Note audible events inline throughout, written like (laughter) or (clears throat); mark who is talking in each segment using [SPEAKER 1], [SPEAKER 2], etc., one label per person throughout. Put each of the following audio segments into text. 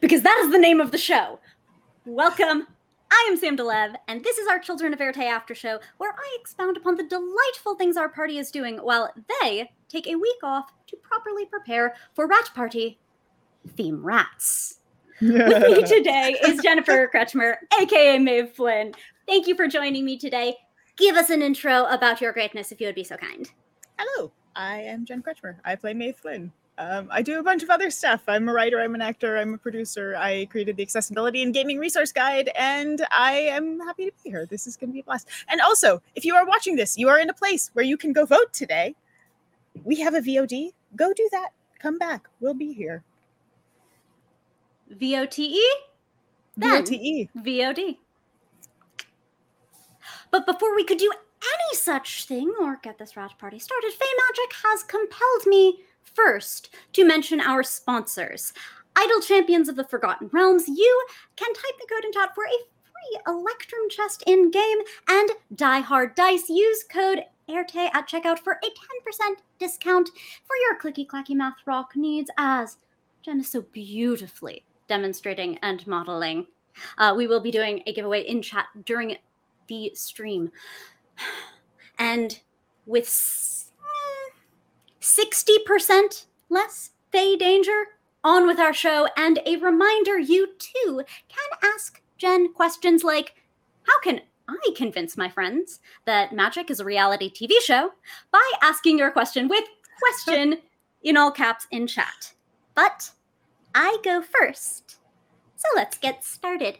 [SPEAKER 1] because that is the name of the show. Welcome. I am Sam de Leve, and this is our Children of Erte after show, where I expound upon the delightful things our party is doing while they take a week off to properly prepare for Rat Party theme rats. With me (laughs) today is Jennifer Kretchmer, aka Maeve Flynn. Thank you for joining me today. Give us an intro about your greatness if you would be so kind.
[SPEAKER 2] Hello, I am Jen Kretchmer. I play Maeve Flynn. Um, I do a bunch of other stuff. I'm a writer, I'm an actor, I'm a producer. I created the Accessibility and Gaming Resource Guide, and I am happy to be here. This is going to be a blast. And also, if you are watching this, you are in a place where you can go vote today. We have a VOD. Go do that. Come back. We'll be here.
[SPEAKER 1] VOTE? Then.
[SPEAKER 2] VOTE.
[SPEAKER 1] VOD. But before we could do any such thing or get this rat party started, Fey Magic has compelled me first to mention our sponsors. Idle Champions of the Forgotten Realms, you can type the code in chat for a free Electrum chest in game and Die Hard Dice. Use code AIRTE at checkout for a 10% discount for your clicky clacky math rock needs as Jen is so beautifully demonstrating and modeling. Uh, we will be doing a giveaway in chat during the stream. (sighs) And with 60% less Fey danger, on with our show. And a reminder you too can ask Jen questions like How can I convince my friends that magic is a reality TV show? By asking your question with question (laughs) in all caps in chat. But I go first. So let's get started.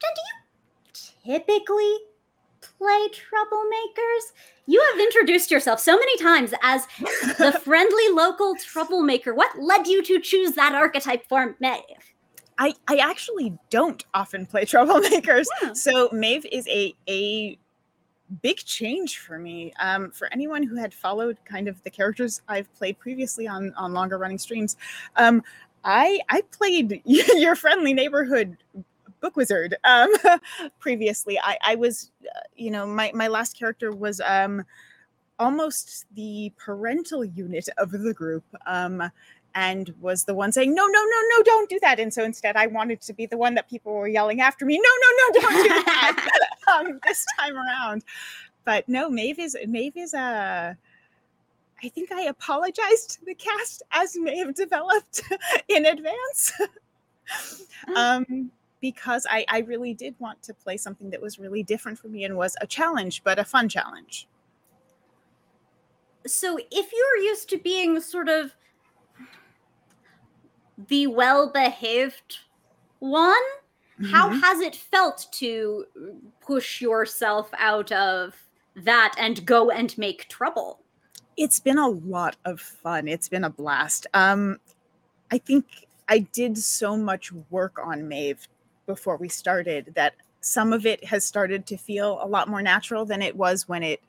[SPEAKER 1] Jen, do you typically play troublemakers? You have introduced yourself so many times as the (laughs) friendly local troublemaker. What led you to choose that archetype for Maeve?
[SPEAKER 2] I, I actually don't often play (laughs) troublemakers.
[SPEAKER 1] Yeah.
[SPEAKER 2] So Maeve is a a big change for me. Um, for anyone who had followed kind of the characters I've played previously on on longer running streams, um, I I played (laughs) your friendly neighborhood book wizard um, (laughs) previously. I I was uh, you know my my last character was um almost the parental unit of the group. Um, and was the one saying, No, no, no, no, don't do that. And so instead, I wanted to be the one that people were yelling after me, No, no, no, don't do that (laughs) um, this time around. But no, Maeve is, Maeve is a. I think I apologized to the cast as Maeve developed (laughs) in advance. um, because I, I really did want to play something that was really different for me and was a challenge, but a fun challenge.
[SPEAKER 1] So, if you're used to being sort of the well behaved one, how
[SPEAKER 2] Mhm.
[SPEAKER 1] has it felt to push yourself out of that and go and make trouble?
[SPEAKER 2] it's been a lot of fun. It's been a blast. Um, I think I did so much work on Maeve before we started that some of it has started to feel a lot more natural than it was when it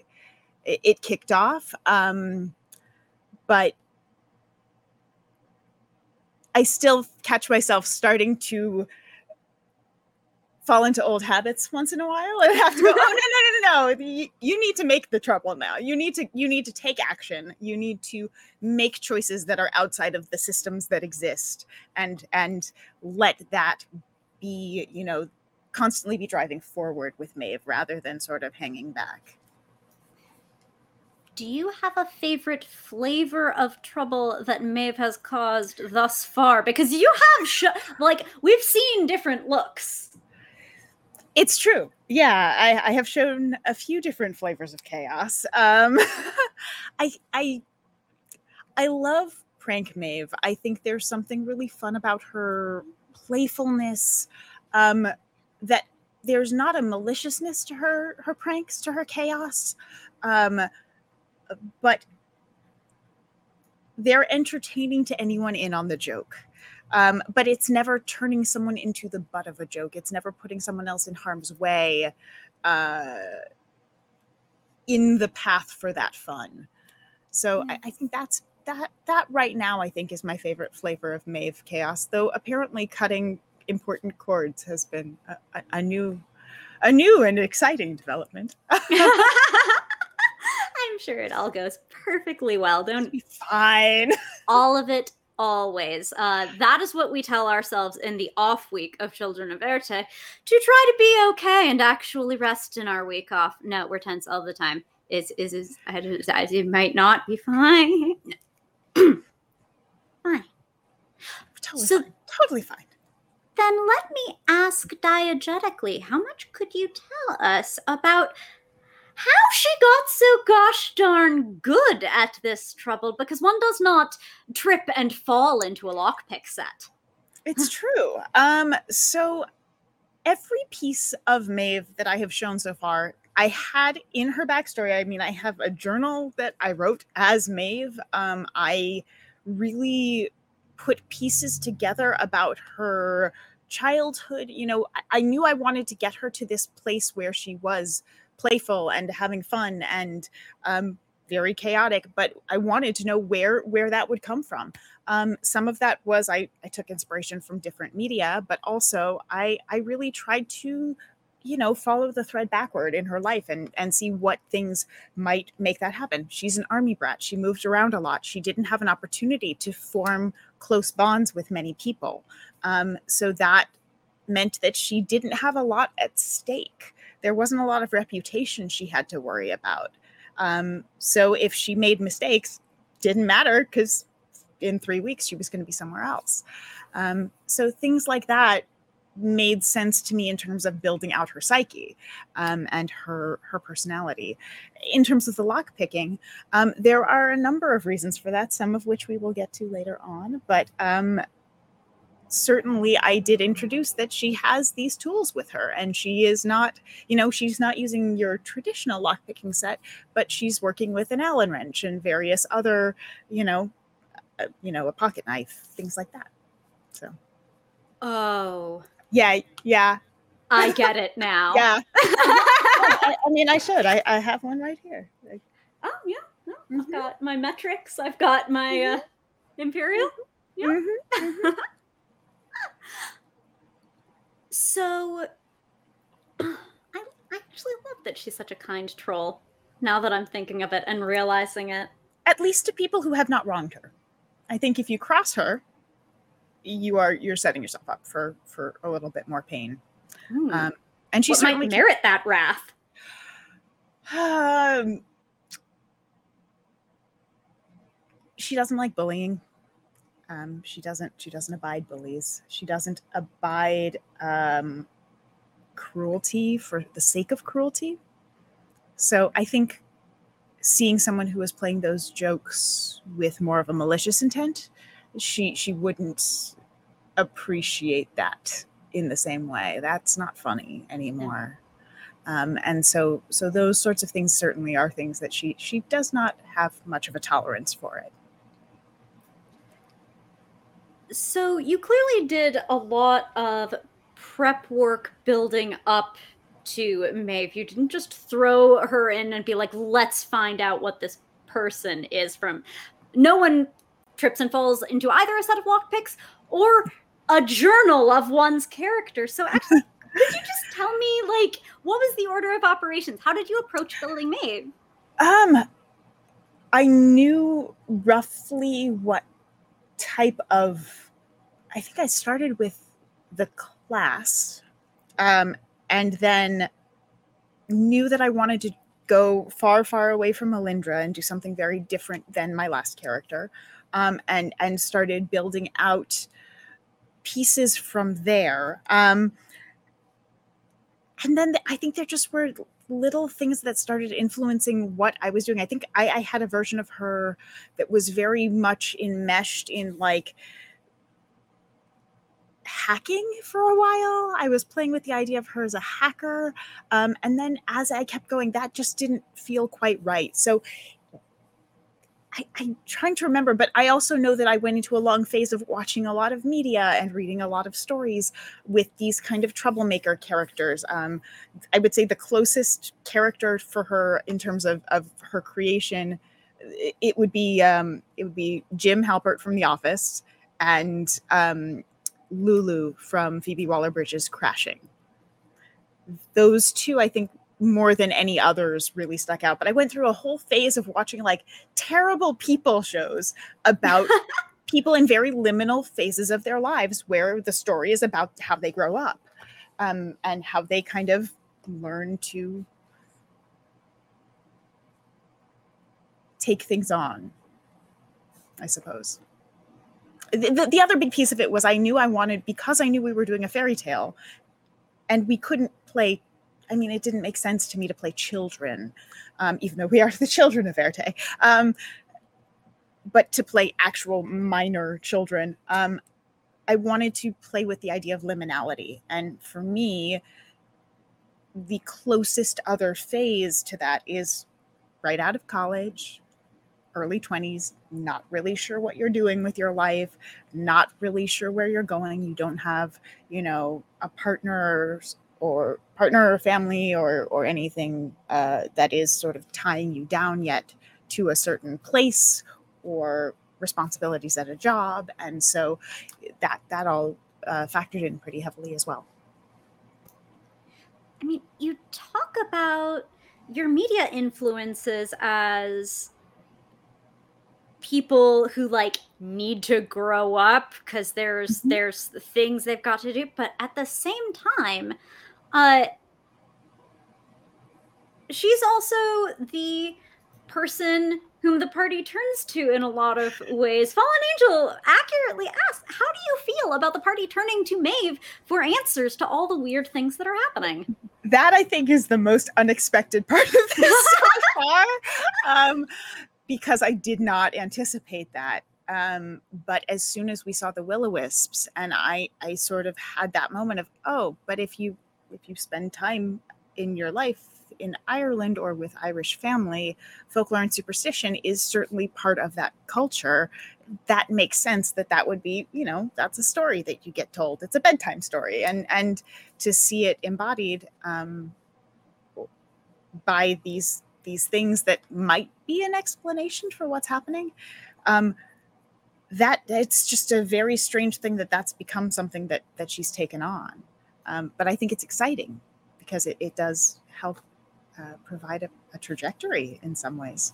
[SPEAKER 2] it, kicked off. Um, but I still catch myself starting to fall into old habits once in a while and have to go, oh no, no, no, no, no. You, you need to make the trouble now. You need to you need to take action. You need to make choices that are outside of the systems that exist and and let that be, you know, constantly be driving forward with Maeve rather than sort of hanging back.
[SPEAKER 1] Do you have a favorite flavor of trouble that Maeve has caused thus far? Because you have, sh- like, we've seen different looks.
[SPEAKER 2] It's true. Yeah, I, I have shown a few different flavors of chaos. Um, (laughs) I, I, I love prank Maeve. I think there's something really fun about her playfulness. Um, that there's not a maliciousness to her her pranks to her chaos. Um, but they're entertaining to anyone in on the joke. Um, but it's never turning someone into the butt of a joke. It's never putting someone else in harm's way uh, in the path for that fun. So I, I think that's that. That right now, I think, is my favorite flavor of Maeve Chaos. Though apparently, cutting important chords has been a, a, a new, a new and exciting development. (laughs)
[SPEAKER 1] I'm sure it all goes perfectly well. Don't
[SPEAKER 2] be fine. (laughs)
[SPEAKER 1] all of it always. Uh, that is what we tell ourselves in the off week of Children of Erte to try to be okay and actually rest in our week off. No, we're tense all the time. Is is is it might not be fine. (clears throat) fine.
[SPEAKER 2] Totally so, fine. Totally fine.
[SPEAKER 1] Then let me ask diegetically, how much could you tell us about how she got so gosh darn good at this trouble because one does not trip and fall into a lockpick set.
[SPEAKER 2] It's true. Um, so every piece of Maeve that I have shown so far, I had in her backstory. I mean, I have a journal that I wrote as Maeve. Um, I really put pieces together about her childhood. You know, I, I knew I wanted to get her to this place where she was playful and having fun and um, very chaotic but i wanted to know where where that would come from um, some of that was I, I took inspiration from different media but also i i really tried to you know follow the thread backward in her life and and see what things might make that happen. She's an army brat. She moved around a lot. She didn't have an opportunity to form close bonds with many people. Um, so that meant that she didn't have a lot at stake. There wasn't a lot of reputation she had to worry about. Um, so if she made mistakes, didn't matter because in three weeks she was going to be somewhere else. Um, so things like that made sense to me in terms of building out her psyche um, and her her personality. In terms of the lock picking, um, there are a number of reasons for that. Some of which we will get to later on, but um, certainly I did introduce that she has these tools with her and she is not, you know, she's not using your traditional lockpicking set, but she's working with an Allen wrench and various other, you know, uh, you know, a pocket knife, things like that. So.
[SPEAKER 1] Oh.
[SPEAKER 2] Yeah, yeah.
[SPEAKER 1] I get it now. (laughs)
[SPEAKER 2] yeah. I, (laughs) I, mean, I should. I, I have one right here.
[SPEAKER 1] Like, oh yeah. No, mm-hmm. I've got my metrics. I've got my mm-hmm. uh, imperial. Yeah. Mm-hmm. mm-hmm. (laughs) So I, (clears throat) I actually love that she's such a kind troll. Now that I'm thinking of it and realizing it.
[SPEAKER 2] At least to people who have not wronged her. I think if you cross her, you are you're setting yourself up for for a little bit more pain.
[SPEAKER 1] Hmm. Um, and she might merit that wrath.
[SPEAKER 2] Um, she doesn't like bullying. Um, she doesn't. She doesn't abide bullies. She doesn't abide um, cruelty for the sake of cruelty. So I think seeing someone who is playing those jokes with more of a malicious intent, she she wouldn't appreciate that in the same way. That's not funny anymore. Um, and so so those sorts of things certainly are things that she she does not have much of a tolerance for it.
[SPEAKER 1] So you clearly did a lot of prep work building up to Maeve. You didn't just throw her in and be like, let's find out what this person is from. No one trips and falls into either a set of lockpicks or a journal of one's character. So (laughs) actually, could you just tell me, like, what was the order of operations? How did you approach building Maeve?
[SPEAKER 2] Um, I knew roughly what type of I think I started with the class. Um, and then knew that I wanted to go far, far away from Melindra and do something very different than my last character, um, and and started building out pieces from there. Um, and then I think there just were little things that started influencing what I was doing. I think I, I had a version of her that was very much enmeshed in like hacking for a while. I was playing with the idea of her as a hacker. Um, and then as I kept going, that just didn't feel quite right. So I, am trying to remember, but I also know that I went into a long phase of watching a lot of media and reading a lot of stories with these kind of troublemaker characters. Um, I would say the closest character for her in terms of, of her creation, it would be um, it would be Jim Halpert from The Office and um, Lulu from Phoebe Waller Bridge's Crashing. Those two, I think, more than any others really stuck out. But I went through a whole phase of watching like terrible people shows about (laughs) people in very liminal phases of their lives where the story is about how they grow up um, and how they kind of learn to take things on, I suppose. The, the, other big piece of it was I knew I wanted, because I knew we were doing a fairy tale and we couldn't play I mean, it didn't make sense to me to play children, um, even though we are (laughs) the children of Erte. Um, but to play actual minor children, um, I wanted to play with the idea of liminality. And for me, the closest other phase to that is right out of college, early 20s, not really sure what you're doing with your life, not really sure where you're going. You don't have, you know, a partner or partner or family or or anything uh, that is sort of tying you down yet to a certain place or responsibilities at a job and so that that all uh, factored in pretty heavily as well
[SPEAKER 1] i mean you talk about your media influences as people who like need to grow up because there's mm-hmm. there's things they've got to do but at the same time uh, she's also the person whom the party turns to in a lot of ways. Fallen Angel accurately asks, How do you feel about the party turning to Maeve for answers to all the weird things that are happening?
[SPEAKER 2] That I think is the most unexpected part of this (laughs) so far. Um, because I did not anticipate that. Um, but as soon as we saw the will o wisps, and I, I sort of had that moment of, oh, but if you if you spend time in your life in Ireland or with Irish family, folklore and superstition is certainly part of that culture. That makes sense that that would be, you know, that's a story that you get told. It's a bedtime story, and and to see it embodied um, by these these things that might be an explanation for what's happening. Um, that it's just a very strange thing that that's become something that that she's taken on. Um, but I think it's exciting because it, it does help uh, provide a, a trajectory in some ways.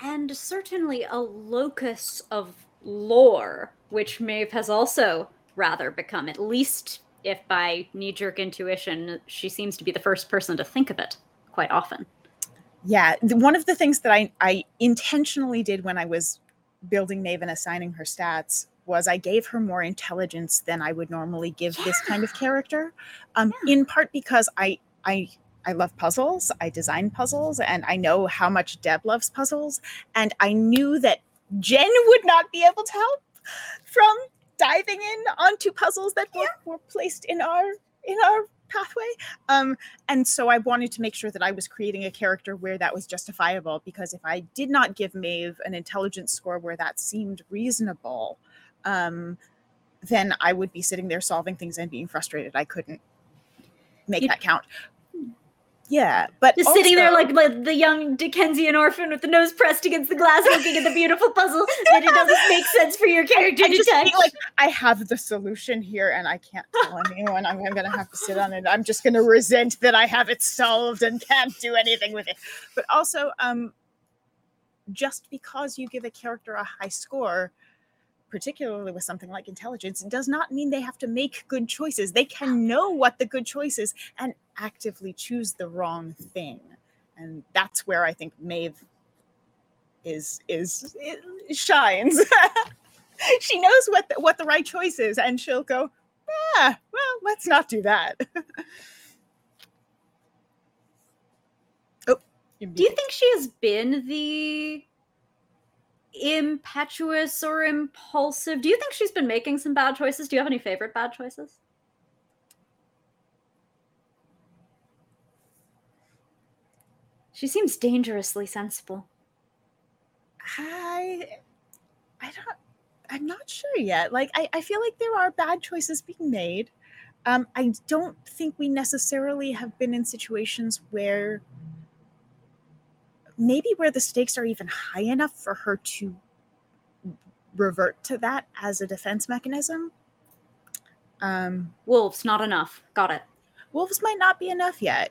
[SPEAKER 1] And certainly a locus of lore, which Maeve has also rather become, at least if by knee jerk intuition, she seems to be the first person to think of it quite often.
[SPEAKER 2] Yeah, one of the things that I, I intentionally did when I was building Maeve and assigning her stats was I gave her more intelligence than I would normally give yeah. this kind of character. Um, yeah. In part because I I I love puzzles. I design puzzles, and I know how much Deb loves puzzles. And I knew that Jen (laughs) would not be able to help from diving in onto puzzles that yeah. were, were placed in our in our pathway. Um, and so I wanted to make sure that I was creating a character where that was justifiable because if I did not give Maeve an intelligence score where that seemed reasonable, um, then I would be sitting there solving things and being frustrated. I couldn't make you, that count. Yeah, but
[SPEAKER 1] just also, sitting there like, like the young Dickensian orphan with the nose pressed against the glass, looking at the beautiful puzzle that it doesn't make sense for your character I, I to touch.
[SPEAKER 2] like I have the solution here, and I can't tell anyone. I'm, I'm going to have to sit on it. I'm just going to resent that I have it solved and can't do anything with it. But also, um, just because you give a character a high score particularly with something like intelligence, does not mean they have to make good choices. They can know what the good choice is and actively choose the wrong thing. And that's where I think Maeve is is, shines. (laughs) she knows what the, what the right choice is, and she'll go, ah, well, let's not do that. (laughs) oh,
[SPEAKER 1] Do you think she has been the impetuous or impulsive? Do you think she's been making some bad choices? Do you have any favorite bad choices? She seems dangerously sensible.
[SPEAKER 2] I I don't I'm not sure yet. Like I, I feel like there are bad choices being made. Um, I don't think we necessarily have been in situations where maybe where the stakes are even high enough for her to revert to that as a defense mechanism. Um,
[SPEAKER 1] Wolves, not enough. Got it.
[SPEAKER 2] wolves might not be enough yet.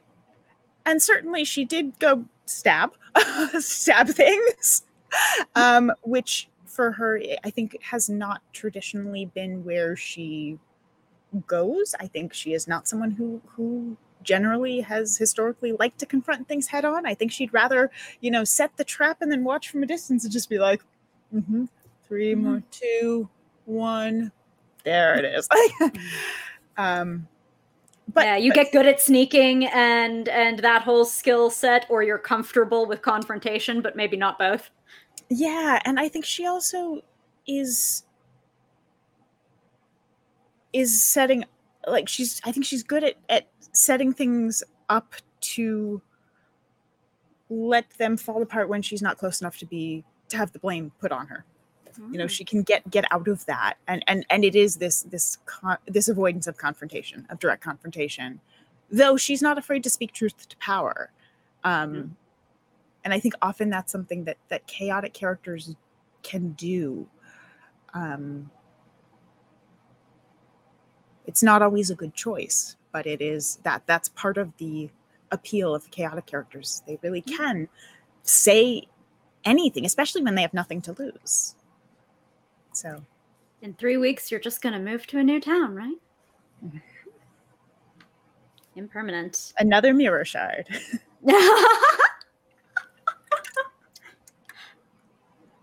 [SPEAKER 2] And certainly she did go stab, (laughs) stab things, (laughs) um, which for her, I think has not traditionally been where she goes. I think she is not someone who, who generally has historically liked to confront things head on. I think she'd rather, you know, set the trap and then watch from a distance and just be like, mm-hmm, 3
[SPEAKER 1] Mhm.
[SPEAKER 2] more, two, one, there it is. (laughs) um, but
[SPEAKER 1] yeah, you
[SPEAKER 2] but-
[SPEAKER 1] get good at sneaking and and that whole skill set, or you're comfortable with confrontation, but maybe not both.
[SPEAKER 2] Yeah, and I think she also is is setting like she's I think she's good at at setting things up to let them fall apart when she's not close enough to be to have the blame put on her. You know, she can get get out of that and and and it is this this con- this avoidance of confrontation, of direct confrontation. Though she's not afraid to speak truth to power. Um
[SPEAKER 1] Mm.
[SPEAKER 2] and I think often that's something that that chaotic characters can do. Um, it's not always a good choice, but it is that that's part of the appeal of chaotic characters. They really can say anything, especially when they have nothing to lose. So
[SPEAKER 1] In three weeks, you're just gonna move to a new town, right?
[SPEAKER 2] Mhm. (laughs)
[SPEAKER 1] Impermanent.
[SPEAKER 2] another mirror shard. (laughs) (laughs)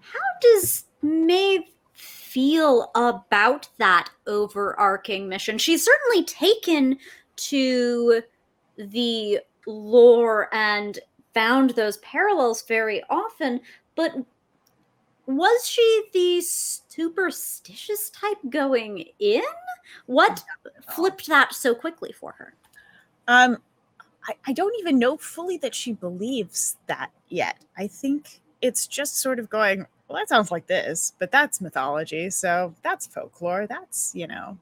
[SPEAKER 1] How does Maeve feel about that overarching mission? She's certainly taken to the lore and found those parallels very often, but was she the superstitious type going in? What flipped that so quickly for her?
[SPEAKER 2] Um, I, I don't even know fully that she believes that yet. I think it's just sort of going, well, that sounds like this, but that's mythology. So that's folklore. That's, you know.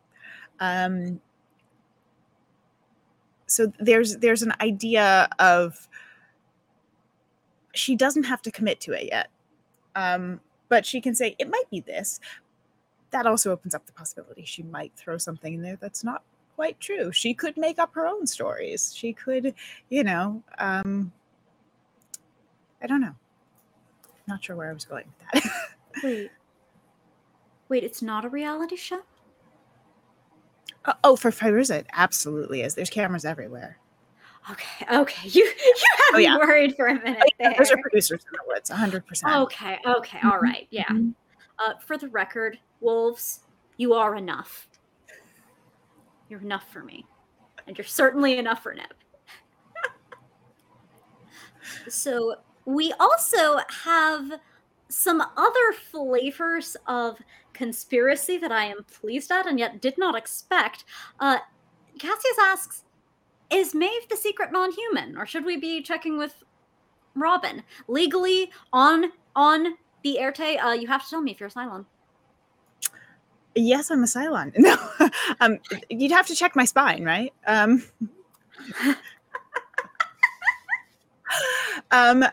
[SPEAKER 2] Um, so there's there's an idea of she doesn't have to commit to it yet. Um, but she can say it might be this. That also opens up the possibility she might throw something in there that's not quite true. She could make up her own stories. She could, you know, um, I don't know. Not sure where I was going with that. (laughs)
[SPEAKER 1] Wait. Wait, it's not a reality show?
[SPEAKER 2] Uh, oh, for Fibers, it absolutely is. There's cameras everywhere.
[SPEAKER 1] Okay, okay. (laughs) You you had
[SPEAKER 2] Oh,
[SPEAKER 1] me worried for a minute
[SPEAKER 2] Oh, yeah, those are producers in the woods, 100%.
[SPEAKER 1] Okay, okay, All right.
[SPEAKER 2] Mhm,
[SPEAKER 1] right, yeah.
[SPEAKER 2] mhm.
[SPEAKER 1] Uh, for the record, wolves, you are enough. You're enough for me, and you're certainly enough for Neb. (laughs) so we also have some other flavors of conspiracy that I am pleased at and yet did not expect. Uh, Cassius asks, "Is Maeve the secret non-human, or should we be checking with Robin legally on on the Erte? Uh, you have to tell me if you're a Cylon."
[SPEAKER 2] Yes, I'm a Cylon. (laughs) No, um, you'd have to check my spine, right? Um, (laughs) um,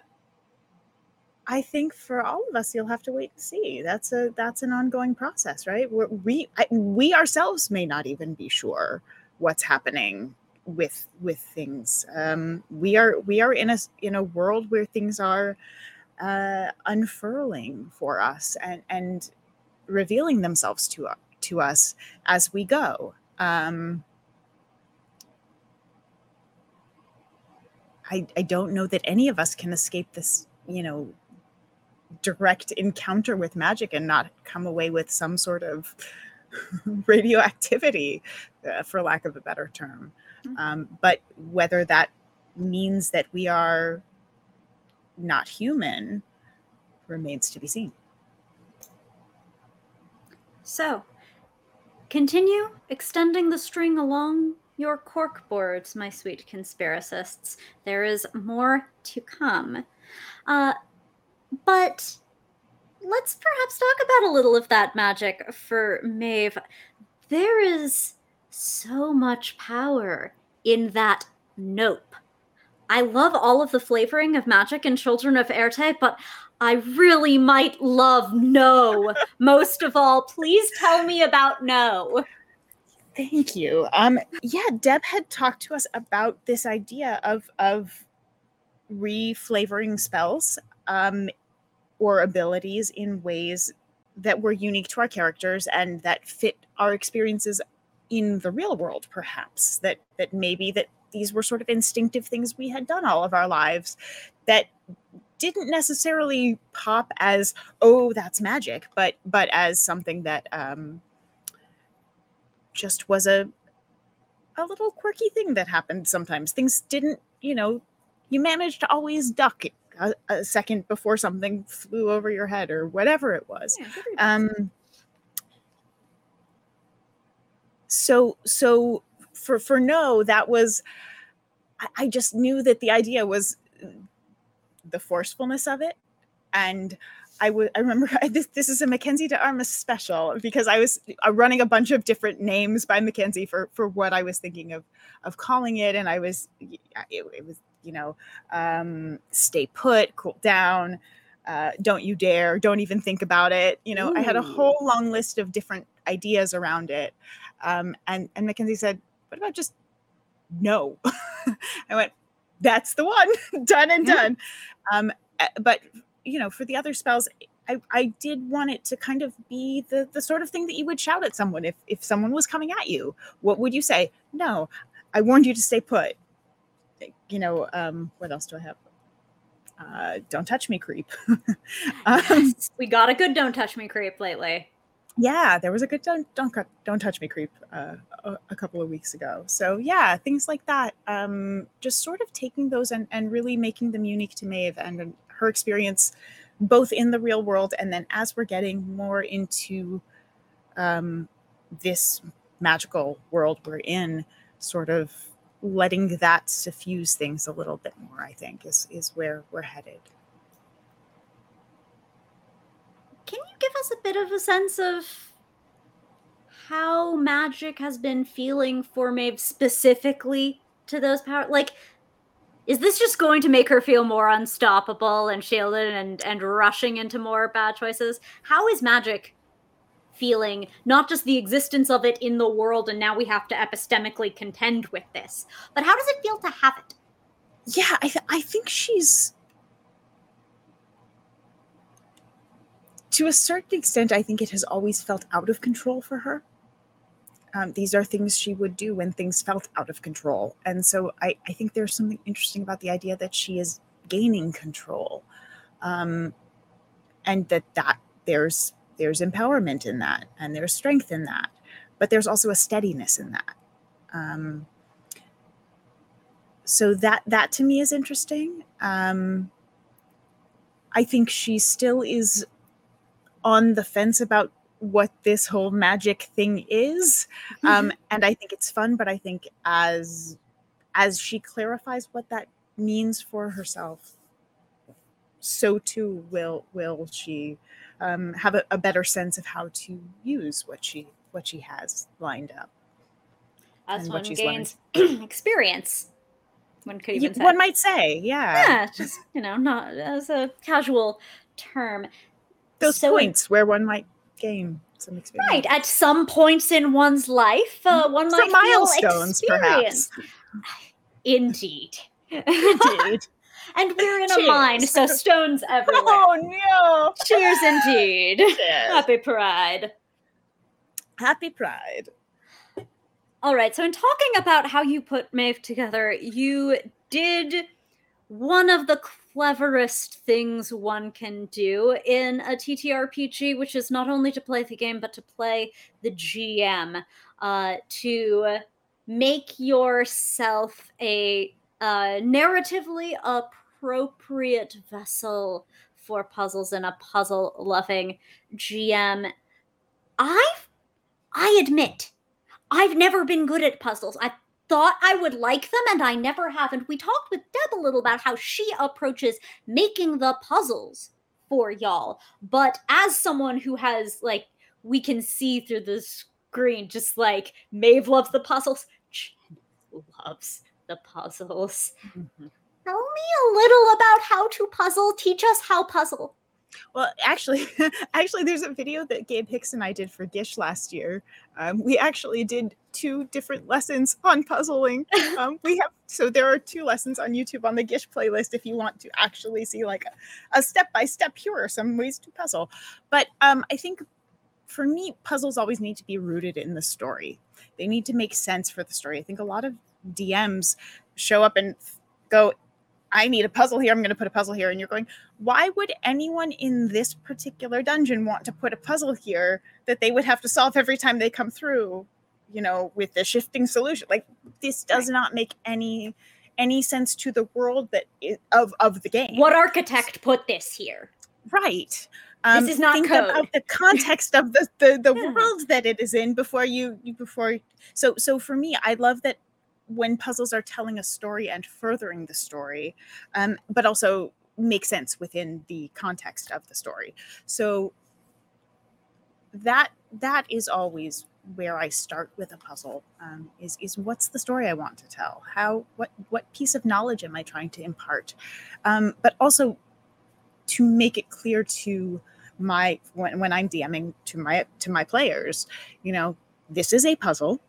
[SPEAKER 2] I think for all of us, you'll have to wait and see. That's a that's an ongoing process, right? We're, we I, we ourselves may not even be sure what's happening with with things. Um, we are we are in a in a world where things are uh, unfurling for us, and and revealing themselves to us to us as we go um I, I don't know that any of us can escape this, you know, direct encounter with magic and not come away with some sort of (laughs) radioactivity, uh, for lack of a better term.
[SPEAKER 1] Mhm.
[SPEAKER 2] Um, but whether that means that we are not human remains to be seen.
[SPEAKER 1] So, continue extending the string along your cork boards, my sweet conspiracists. There is more to come. Uh, but let's perhaps talk about a little of that magic for Maeve. There is so much power in that nope. I love all of the flavoring of magic in Children of Erte, but I really might love no (laughs) most of all. Please tell me about no.
[SPEAKER 2] Thank you. Um, yeah, Deb had talked to us about this idea of of reflavoring spells um, or abilities in ways that were unique to our characters and that fit our experiences in the real world. Perhaps that that maybe that these were sort of instinctive things we had done all of our lives that didn't necessarily pop as oh that's magic, but but as something that um, just was a a little quirky thing that happened sometimes. Things didn't, you know, you managed to always duck a, a second before something flew over your head or whatever it was. Um so so for for no, that was I, I just knew that the idea was the forcefulness of it. And I would I remember (laughs) this this is a Mackenzie de Armas special because I was uh, running a bunch of different names by Mackenzie for for what I was thinking of of calling it. And I was it, it was you know um stay put cool down uh, don't you dare don't even think about it you know i had a whole long list of different ideas around it um, and and mackenzie said what about just no? (laughs) I went that's the one (laughs) done and done. Um, uh, but you know for the other spells I, I did want it to kind of be the the sort of thing that you would shout at someone if if someone was coming at you. What would you say? No i warned you to stay put you know um what else do i have? Uh don't touch me creep. (laughs) Um,
[SPEAKER 1] we got a good don't touch me creep lately.
[SPEAKER 2] yeah there was a good don't don't don't touch me creep uh, a, a couple of weeks ago. So yeah things like that um just sort of taking those and, and really making them unique to maeve and her experience both in the real world and then as we're getting more into um this magical world we're in sort of letting that suffuse things a little bit more i think is is where we're headed
[SPEAKER 1] Can you give us a bit of a sense of how magic has been feeling for Maeve specifically to those power? Like, is this just going to make her feel more unstoppable and shielded and and rushing into more bad choices? How is magic feeling? Not just the existence of it in the world, and now we have to epistemically contend with this, but how does it feel to have it?
[SPEAKER 2] yeah i, th- I think she's to a certain extent i think it has always felt out of control for her um, these are things she would do when things felt out of control and so I, I think there's something interesting about the idea that she is gaining control um, and that that there's there's empowerment in that and there's strength in that but there's also a steadiness in that. Um, so that that to me is interesting. Um i think she still is on the fence about what this whole magic thing is. Um and i think it's fun but i think as as she clarifies what that means for herself so too will will she um have a, a better sense of how to use what she what she has lined up
[SPEAKER 1] As one
[SPEAKER 2] what she's
[SPEAKER 1] gains (clears throat) experience, one could even say.
[SPEAKER 2] one might say yeah
[SPEAKER 1] yeah, just you know, not as a casual term.
[SPEAKER 2] those
[SPEAKER 1] So-
[SPEAKER 2] points where one might gain some experience.
[SPEAKER 1] Right, at some points in one's life, uh, one
[SPEAKER 2] Some
[SPEAKER 1] might feel
[SPEAKER 2] milestones, perhaps.
[SPEAKER 1] experience. (sighs) Indeed. (laughs)
[SPEAKER 2] Indeed.
[SPEAKER 1] And we're in a
[SPEAKER 2] Cheers.
[SPEAKER 1] mine, so (laughs) stones everywhere.
[SPEAKER 2] Oh no!
[SPEAKER 1] Cheers indeed.
[SPEAKER 2] Cheers.
[SPEAKER 1] Happy Pride.
[SPEAKER 2] Happy Pride.
[SPEAKER 1] All right, so in talking about how you put Maeve together, you did one of the cleverest things one can do in a TTRPG, which is not only to play the game, but to play the GM, uh, to make yourself a uh, narratively appropriate vessel for puzzles and a puzzle loving GM. I've, I admit, I've never been good at puzzles. I thought I would like them and I never have. And we talked with Deb a little about how she approaches making the puzzles for y'all. But as someone who has, like, we can see through the screen, just like Maeve loves the puzzles, Jen loves the puzzles. Mm-hmm. Tell me a little about how to puzzle. Teach us how puzzle.
[SPEAKER 2] Well, actually, (laughs) actually, there's a video that Gabe Hicks and I did for Gish last year. Um, we actually did two different lessons (laughs) on puzzling. Um, we have so there are two lessons on YouTube on the Gish playlist if you want to actually see like a step by step. Here are some ways to puzzle. But um, I think for me, puzzles always need to be rooted in the story. They need to make sense for the story. I think a lot of DMs show up and go, I need a puzzle here. I'm going to put a puzzle here. And you're going, why would anyone in this particular dungeon want to put a puzzle here that they would have to solve every time they come through, you know, with the shifting solution? Like this does not make any any sense to the world that of of the game.
[SPEAKER 1] What architect put this here?
[SPEAKER 2] Right. Um,
[SPEAKER 1] is not
[SPEAKER 2] think
[SPEAKER 1] code.
[SPEAKER 2] about the context of the the, the (laughs)
[SPEAKER 1] Yeah.
[SPEAKER 2] world that it is in before you, you before so so for me I love that when puzzles are telling a story and furthering the story um, but also make sense within the context of the story. So that that is always where I start with a puzzle um, is is what's the story I want to tell? How what what piece of knowledge am I trying to impart? Um, but also to make it clear to my when, when i'm dming to my to my players you know this is a puzzle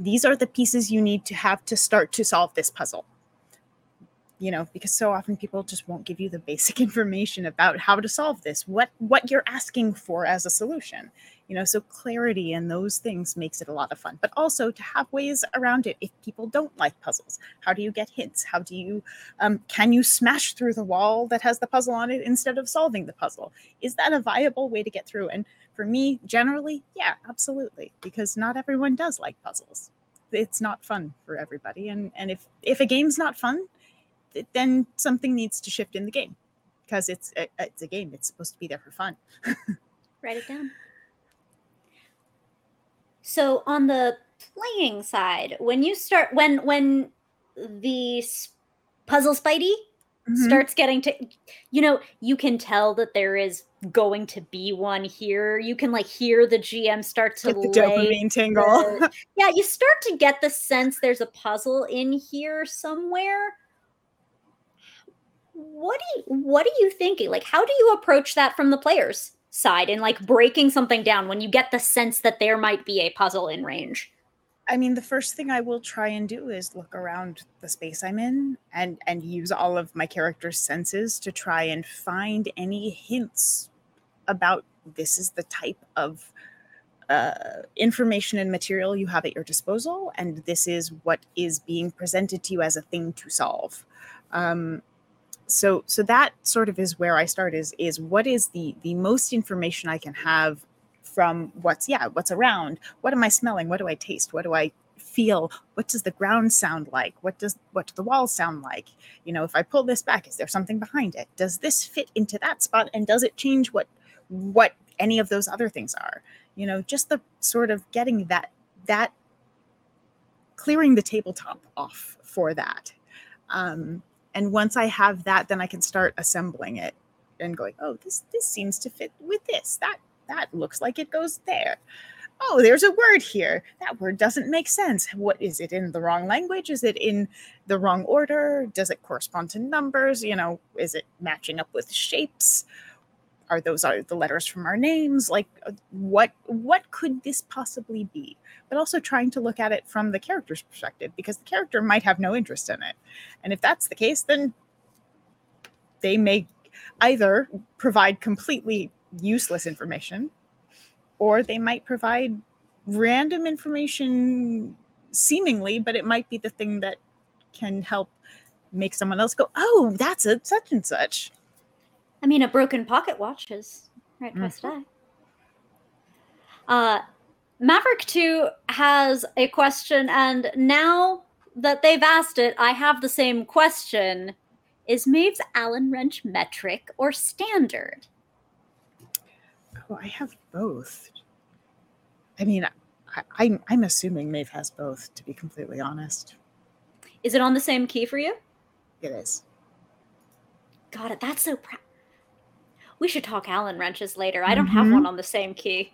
[SPEAKER 2] these are the pieces you need to have to start to solve this puzzle. You know because so often people just won't give you the basic (laughs) information about how to solve this what what you're asking for as a solution you know so clarity and those things makes it a lot of fun but also to have ways around it. If people don't like puzzles how do you get hints? How do you um, can you smash through the wall that has the puzzle on it instead of solving the puzzle? Is that a viable way to get through? And for me generally yeah absolutely because not everyone does like puzzles. It's not fun for everybody and and if if a game's not fun then something needs to shift in the game because it's it's a game it's supposed to be there for fun. (laughs)
[SPEAKER 1] Write it down. So on the playing side, when you start when when the puzzle Spidey
[SPEAKER 2] Mhm.
[SPEAKER 1] starts getting to you know, you can tell that there is going to be one here. You can like hear the GM start to
[SPEAKER 2] Get the dopamine tingle
[SPEAKER 1] the- (laughs) yeah, you start to get the sense there's a puzzle in here somewhere. What do you what are you thinking? Like how do you approach that from the players side and like breaking something down when you get the sense that there might be a puzzle in range?
[SPEAKER 2] I mean, the first thing I will try and do is look around the space I'm in and and use all of my character's senses to try and find any hints about this is the type of uh, information and material you have at your disposal, and this is what is being presented to you as a thing to solve. Um, so so that sort of is where I start. Is is what is the the most information I can have from what's yeah what's around? What am i smelling? What do i taste? What do i feel? What does the ground sound like? What does what do the walls sound like? You know if i pull this back is there something behind it? Does this fit into that spot? And does it change what what any of those other things are? You know just the sort of getting that that clearing the tabletop off for that. Um and once i have that then i can start assembling it and going oh this this seems to fit with this. That that looks like it goes there. Oh there's a word here. That word doesn't make sense. What is it in the wrong language? Is it in the wrong order? Does it correspond to numbers? You know is it matching up with shapes are those are the letters from our names? Like uh, what what could this possibly be? But also trying to look at it from the character's perspective because the character might have no interest in it. And if that's the case then they may either provide completely useless information or they might provide random information seemingly but it might be the thing that can help make someone else go oh that's a such and such
[SPEAKER 1] I mean, a broken pocket watch is right a day. Uh, Maverick 2 has a question, and now that they've asked it, I have the same question. Is Maeve's Allen wrench metric or standard?
[SPEAKER 2] oh i have both i mean I, I'm, I'm assuming Maeve has both to be completely honest
[SPEAKER 1] Is it on the same key for you?
[SPEAKER 2] it is
[SPEAKER 1] Got it. That's so proud. We should talk Allen wrenches later. I don't have one on the same key.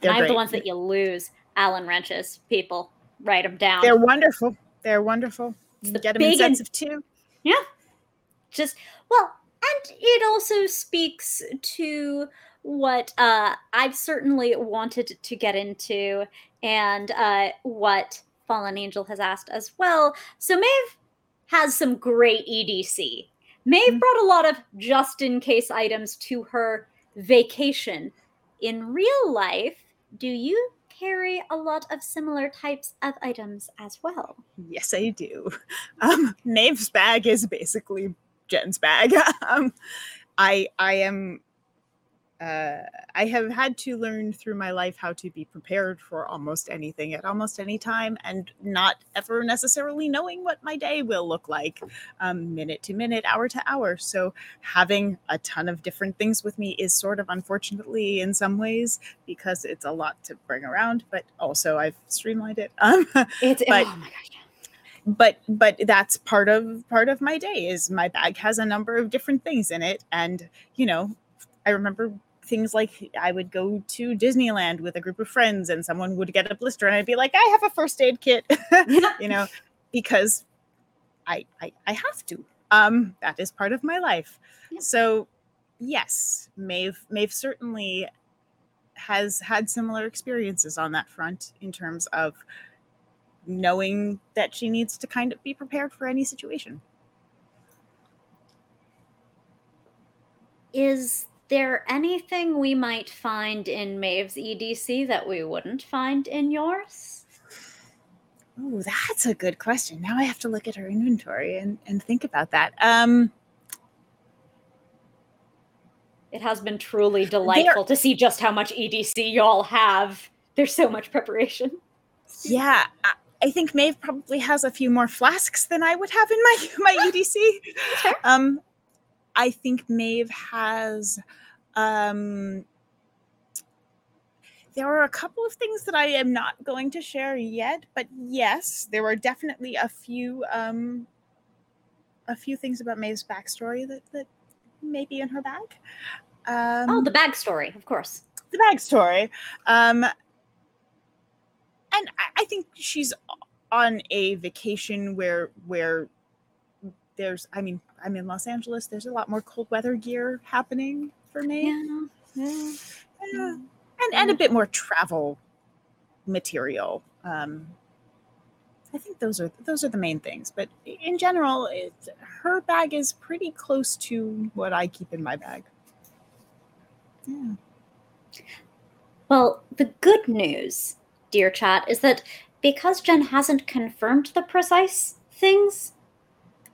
[SPEAKER 2] They're
[SPEAKER 1] and I have the ones that you lose. Allen wrenches. People, write them down.
[SPEAKER 2] they're wonderful they're wonderful
[SPEAKER 1] It's the
[SPEAKER 2] get them in
[SPEAKER 1] and-
[SPEAKER 2] sets of two
[SPEAKER 1] Yeah. Just well, and it also speaks to what uh I've certainly wanted to get into and uh what Fallen Angel has asked as well. So Maeve has some great EDC. Maeve
[SPEAKER 2] Mhm.
[SPEAKER 1] brought a lot of just in case items to her vacation. In real life, do you carry a lot of similar types of items as well?
[SPEAKER 2] Yes, I do. (laughs) Um, Maeve's bag is basically Jen's bag. (laughs) um, I I am. Uh, I have had to learn through my life how to be prepared for almost anything at almost any time, and not ever necessarily knowing what my day will look like, um, minute to minute, hour to hour. So having a ton of different things with me is sort of unfortunately in some ways because it's a lot to bring around, but also I've streamlined it. (laughs) Um,
[SPEAKER 1] It's
[SPEAKER 2] But-
[SPEAKER 1] oh my gosh.
[SPEAKER 2] but but that's part of part of my day is my bag has a number of different things in it and you know i remember things like i would go to disneyland with a group of friends and someone would get a blister and i'd be like i have a first aid kit (laughs) you know because i i, I have to um that is part of my life
[SPEAKER 1] Yeah.
[SPEAKER 2] so yes maeve maeve certainly has had similar experiences on that front in terms of knowing that she needs to kind of be prepared for any situation.
[SPEAKER 1] Is there anything we might find in Maeve's EDC that we wouldn't find in yours?
[SPEAKER 2] Oh, that's a good question. Now I have to look at her inventory and, and think about that. Um,
[SPEAKER 1] It has been truly delightful to see just how much EDC y'all have. There's so much preparation.
[SPEAKER 2] yeah, I, I think Maeve probably has a few more flasks than I would have in my (laughs) my EDC. Um, I think Maeve has. Um, there are a couple of things that I am not going to share yet, but yes, there are definitely a few um, a few things about Maeve's backstory that that may be in her bag. Um,
[SPEAKER 1] oh, the bag story, of course.
[SPEAKER 2] the backstory. Um, and I, I think she's on a vacation where where there's. I mean, I'm in Los Angeles. There's a lot more cold weather gear happening for me.
[SPEAKER 1] Yeah.
[SPEAKER 2] Yeah. and and a bit more travel material. Um, I think those are those are the main things. But in general, it, her bag is pretty close to what I keep in my bag. Yeah.
[SPEAKER 1] Well, the good news, dear chat, is that because Jen hasn't confirmed the precise things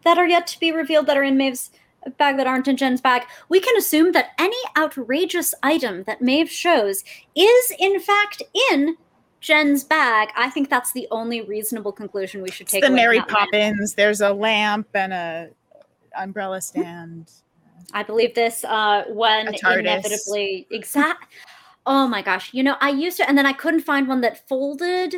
[SPEAKER 1] that are yet to be revealed that are in Maeve's bag that aren't in Jen's bag, we can assume that any outrageous item that Maeve shows is in fact in Jen's bag. I think that's the only reasonable conclusion we should
[SPEAKER 2] It's
[SPEAKER 1] take
[SPEAKER 2] the
[SPEAKER 1] away
[SPEAKER 2] Mary. Poppins. There's a lamp and a umbrella stand.
[SPEAKER 1] I believe this uh, when inevitably exact. Oh my gosh! You know, I used to, and then I couldn't find one that folded.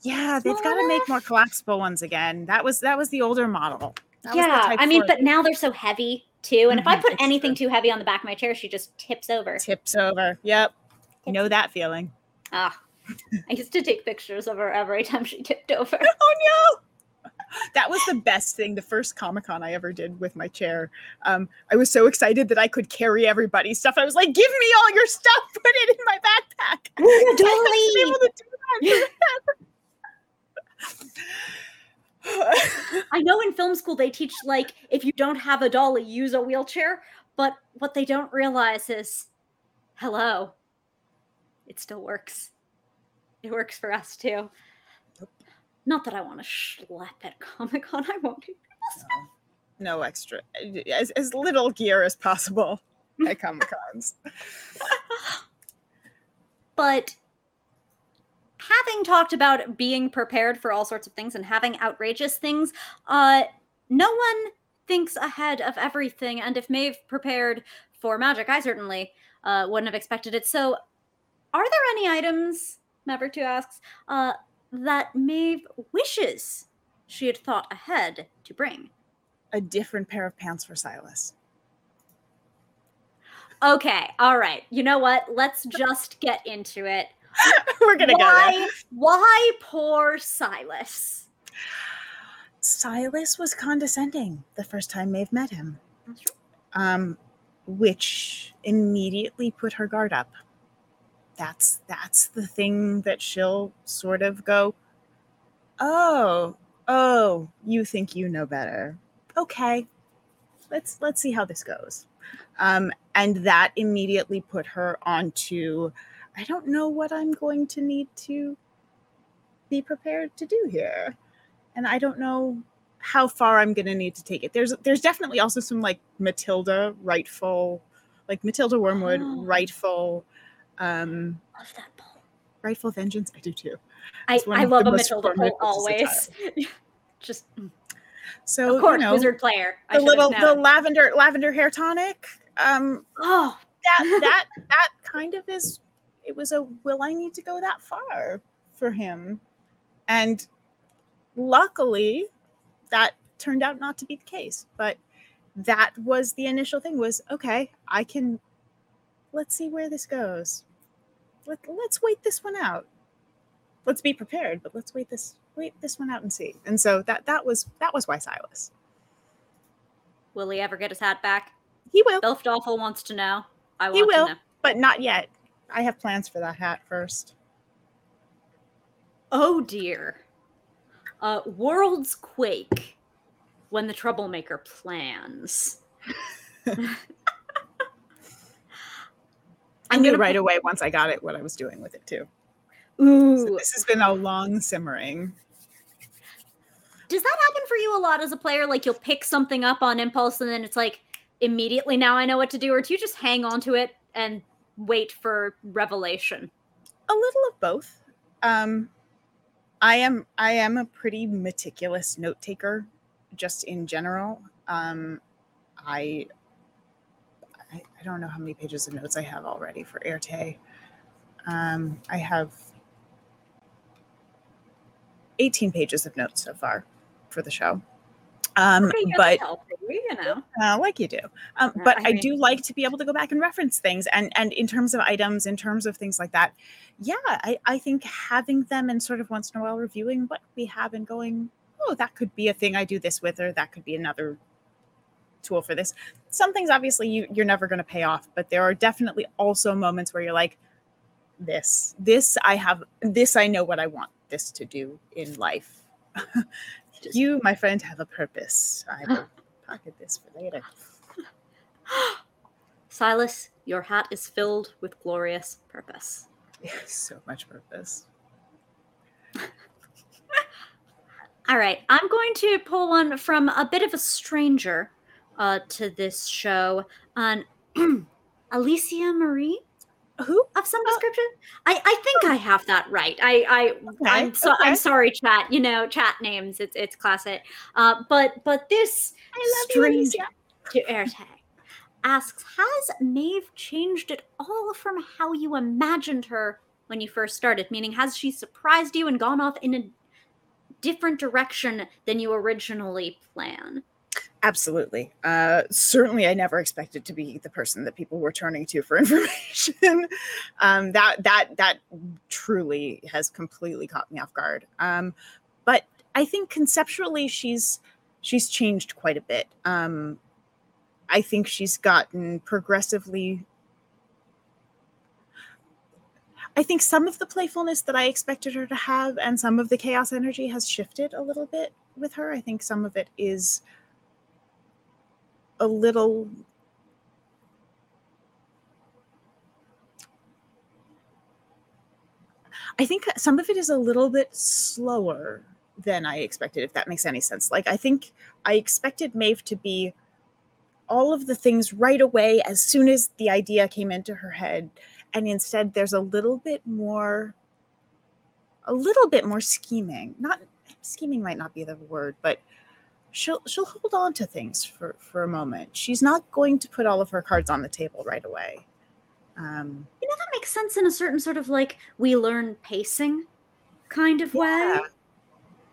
[SPEAKER 2] Yeah, they've got to make more collapsible ones again. That was that was the older model. That
[SPEAKER 1] yeah, I mean,
[SPEAKER 2] 4
[SPEAKER 1] but now they're so heavy too. And if I
[SPEAKER 2] Mhm,
[SPEAKER 1] put
[SPEAKER 2] it's
[SPEAKER 1] anything
[SPEAKER 2] true.
[SPEAKER 1] too heavy on the back of my chair, she just tips over.
[SPEAKER 2] tips over. Yep, you know that feeling.
[SPEAKER 1] Ah, I used to take pictures of her every time she tipped over. (laughs)
[SPEAKER 2] Oh no! That was the best thing. The first Comic Con I ever did with my chair. Um, I was so excited that I could carry everybody's stuff. I was like, "Give me all your stuff. (laughs) Put it in my backpack." (laughs) I haven't been able to do that. (laughs)
[SPEAKER 1] I know in film school they teach like if you don't have a dolly, use a wheelchair. But what they don't realize is, hello, it still works. It works for us too. Not that I want to schlep at Comic Con. I won't do this.
[SPEAKER 2] No, no extra, as, as little gear as possible (laughs) at Comic Cons.
[SPEAKER 1] but having talked about being prepared for all sorts of things and having outrageous things, uh, no one thinks ahead of everything. And if Maeve prepared for magic, I certainly uh, wouldn't have expected it. So, are there any items, Maverick 2 asks, uh, that Maeve wishes she had thought ahead to bring?
[SPEAKER 2] A different pair of pants for Silas.
[SPEAKER 1] Okay, all right. You know what? Let's just get into it. (laughs)
[SPEAKER 2] We're gonna
[SPEAKER 1] why,
[SPEAKER 2] go there.
[SPEAKER 1] Why poor Silas?
[SPEAKER 2] Silas was condescending the first time Maeve met him,
[SPEAKER 1] That's true.
[SPEAKER 2] um, which immediately put her guard up. That's that's the thing that she'll sort of go, oh, oh, you think you know better. Okay, let's let's see how this goes. Um, and that immediately put her onto, I don't know what I'm going to need to be prepared to do here and I don't know how far I'm gonna need to take it. There's there's definitely also some like Matilda rightful, like Matilda Wormwood
[SPEAKER 1] Oh.
[SPEAKER 2] rightful, um,
[SPEAKER 1] Love that poem.
[SPEAKER 2] rightful vengeance. I do too.
[SPEAKER 1] I,
[SPEAKER 2] It's
[SPEAKER 1] I love a Matilda poem always. (laughs) Just mm.
[SPEAKER 2] So
[SPEAKER 1] of course,
[SPEAKER 2] you know,
[SPEAKER 1] wizard player. I
[SPEAKER 2] the little the lavender lavender hair tonic. Um,
[SPEAKER 1] oh,
[SPEAKER 2] that (laughs) that that kind of is. It was a will I need to go that far for him, and luckily, that turned out not to be the case. But that was the initial thing. Was okay. I can. Let's see where this goes. Let, let's wait this one out. Let's be prepared, but let's wait this wait this one out and see. And so that that was that was why Silas.
[SPEAKER 1] will he ever get his hat back?
[SPEAKER 2] He will.
[SPEAKER 1] Belfdoffel wants to know. I want
[SPEAKER 2] He will.
[SPEAKER 1] to know.
[SPEAKER 2] but not yet. I have plans for that hat first.
[SPEAKER 1] Oh dear. Uh, worlds quake when the troublemaker plans. (laughs)
[SPEAKER 2] I
[SPEAKER 1] I'm
[SPEAKER 2] knew
[SPEAKER 1] gonna
[SPEAKER 2] right
[SPEAKER 1] put-
[SPEAKER 2] away once I got it what I was doing with it too. So
[SPEAKER 1] Ooh,
[SPEAKER 2] this has been a long simmering.
[SPEAKER 1] does that happen for you a lot as a player? Like you'll pick something up on impulse and then it's like immediately now I know what to do, or do you just hang on to it and wait for revelation?
[SPEAKER 2] A little of both. Um, I am I am a pretty meticulous note taker, just in general. Um, I, I don't know how many pages of notes I have already for Earthe. Um, I have 18 pages of notes so far for the show. Um, but
[SPEAKER 1] help, you know.
[SPEAKER 2] uh, like you do. Um,
[SPEAKER 1] Yeah,
[SPEAKER 2] but
[SPEAKER 1] I
[SPEAKER 2] I,
[SPEAKER 1] mean-
[SPEAKER 2] do like to be able to go back and reference things, and and in terms of items, in terms of things like that, yeah, I I think having them and sort of once in a while reviewing what we have and going, oh, that could be a thing I do this with, or that could be another tool for this. Some things obviously you you're never going to pay off, but there are definitely also moments where you're like, this this I have this I know what I want this to do in life. (laughs) you, my friend, have a purpose. I will (gasps) pocket this for later. (gasps)
[SPEAKER 1] Silas, your hat is filled with glorious purpose. (laughs)
[SPEAKER 2] so much purpose. (laughs)
[SPEAKER 1] All right, I'm going to pull one from a bit of a stranger uh, to this show on (clears throat) Alicia Marie
[SPEAKER 2] Who?
[SPEAKER 1] of some description. I, I think I have that right. I, I I'm so
[SPEAKER 2] okay.
[SPEAKER 1] I'm sorry, chat. You know, chat names. It's it's classic. Uh, but but this strange to AirTag asks, has Maeve changed at all from how you imagined her when you first started? Meaning, has she surprised you and gone off in a different direction than you originally planned?
[SPEAKER 2] Absolutely. Uh, certainly, I never expected to be the person that people were turning to for (laughs) information. um, that that that truly has completely caught me off guard. Um, but I think conceptually, she's she's changed quite a bit. Um, I think she's gotten progressively. I think some of the playfulness that I expected her to have and some of the chaos energy has shifted a little bit with her. I think some of it is a little I think some of it is a little bit slower than I expected, if that makes any sense. Like, I think I expected Maeve to be all of the things right away as soon as the idea came into her head. And instead, there's a little bit more, a little bit more scheming. Not scheming might not be the word, but she'll she'll hold on to things for for a moment. She's not going to put all of her cards on the table right away. Um,
[SPEAKER 1] You know, that makes sense in a certain sort of like we learn pacing kind of way.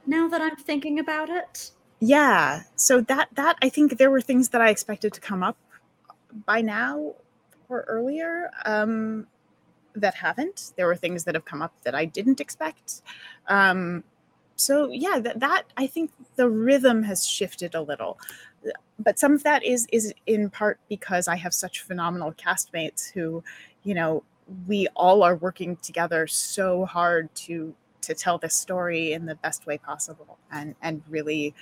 [SPEAKER 1] Now that I'm thinking about it.
[SPEAKER 2] yeah so that that i think there were things that i expected to come up by now or earlier um that haven't there were things that have come up that i didn't expect um so yeah that, that i think the rhythm has shifted a little. But some of that is is in part because i have such phenomenal castmates who you know we all are working together so hard to to tell this story in the best way possible. And and really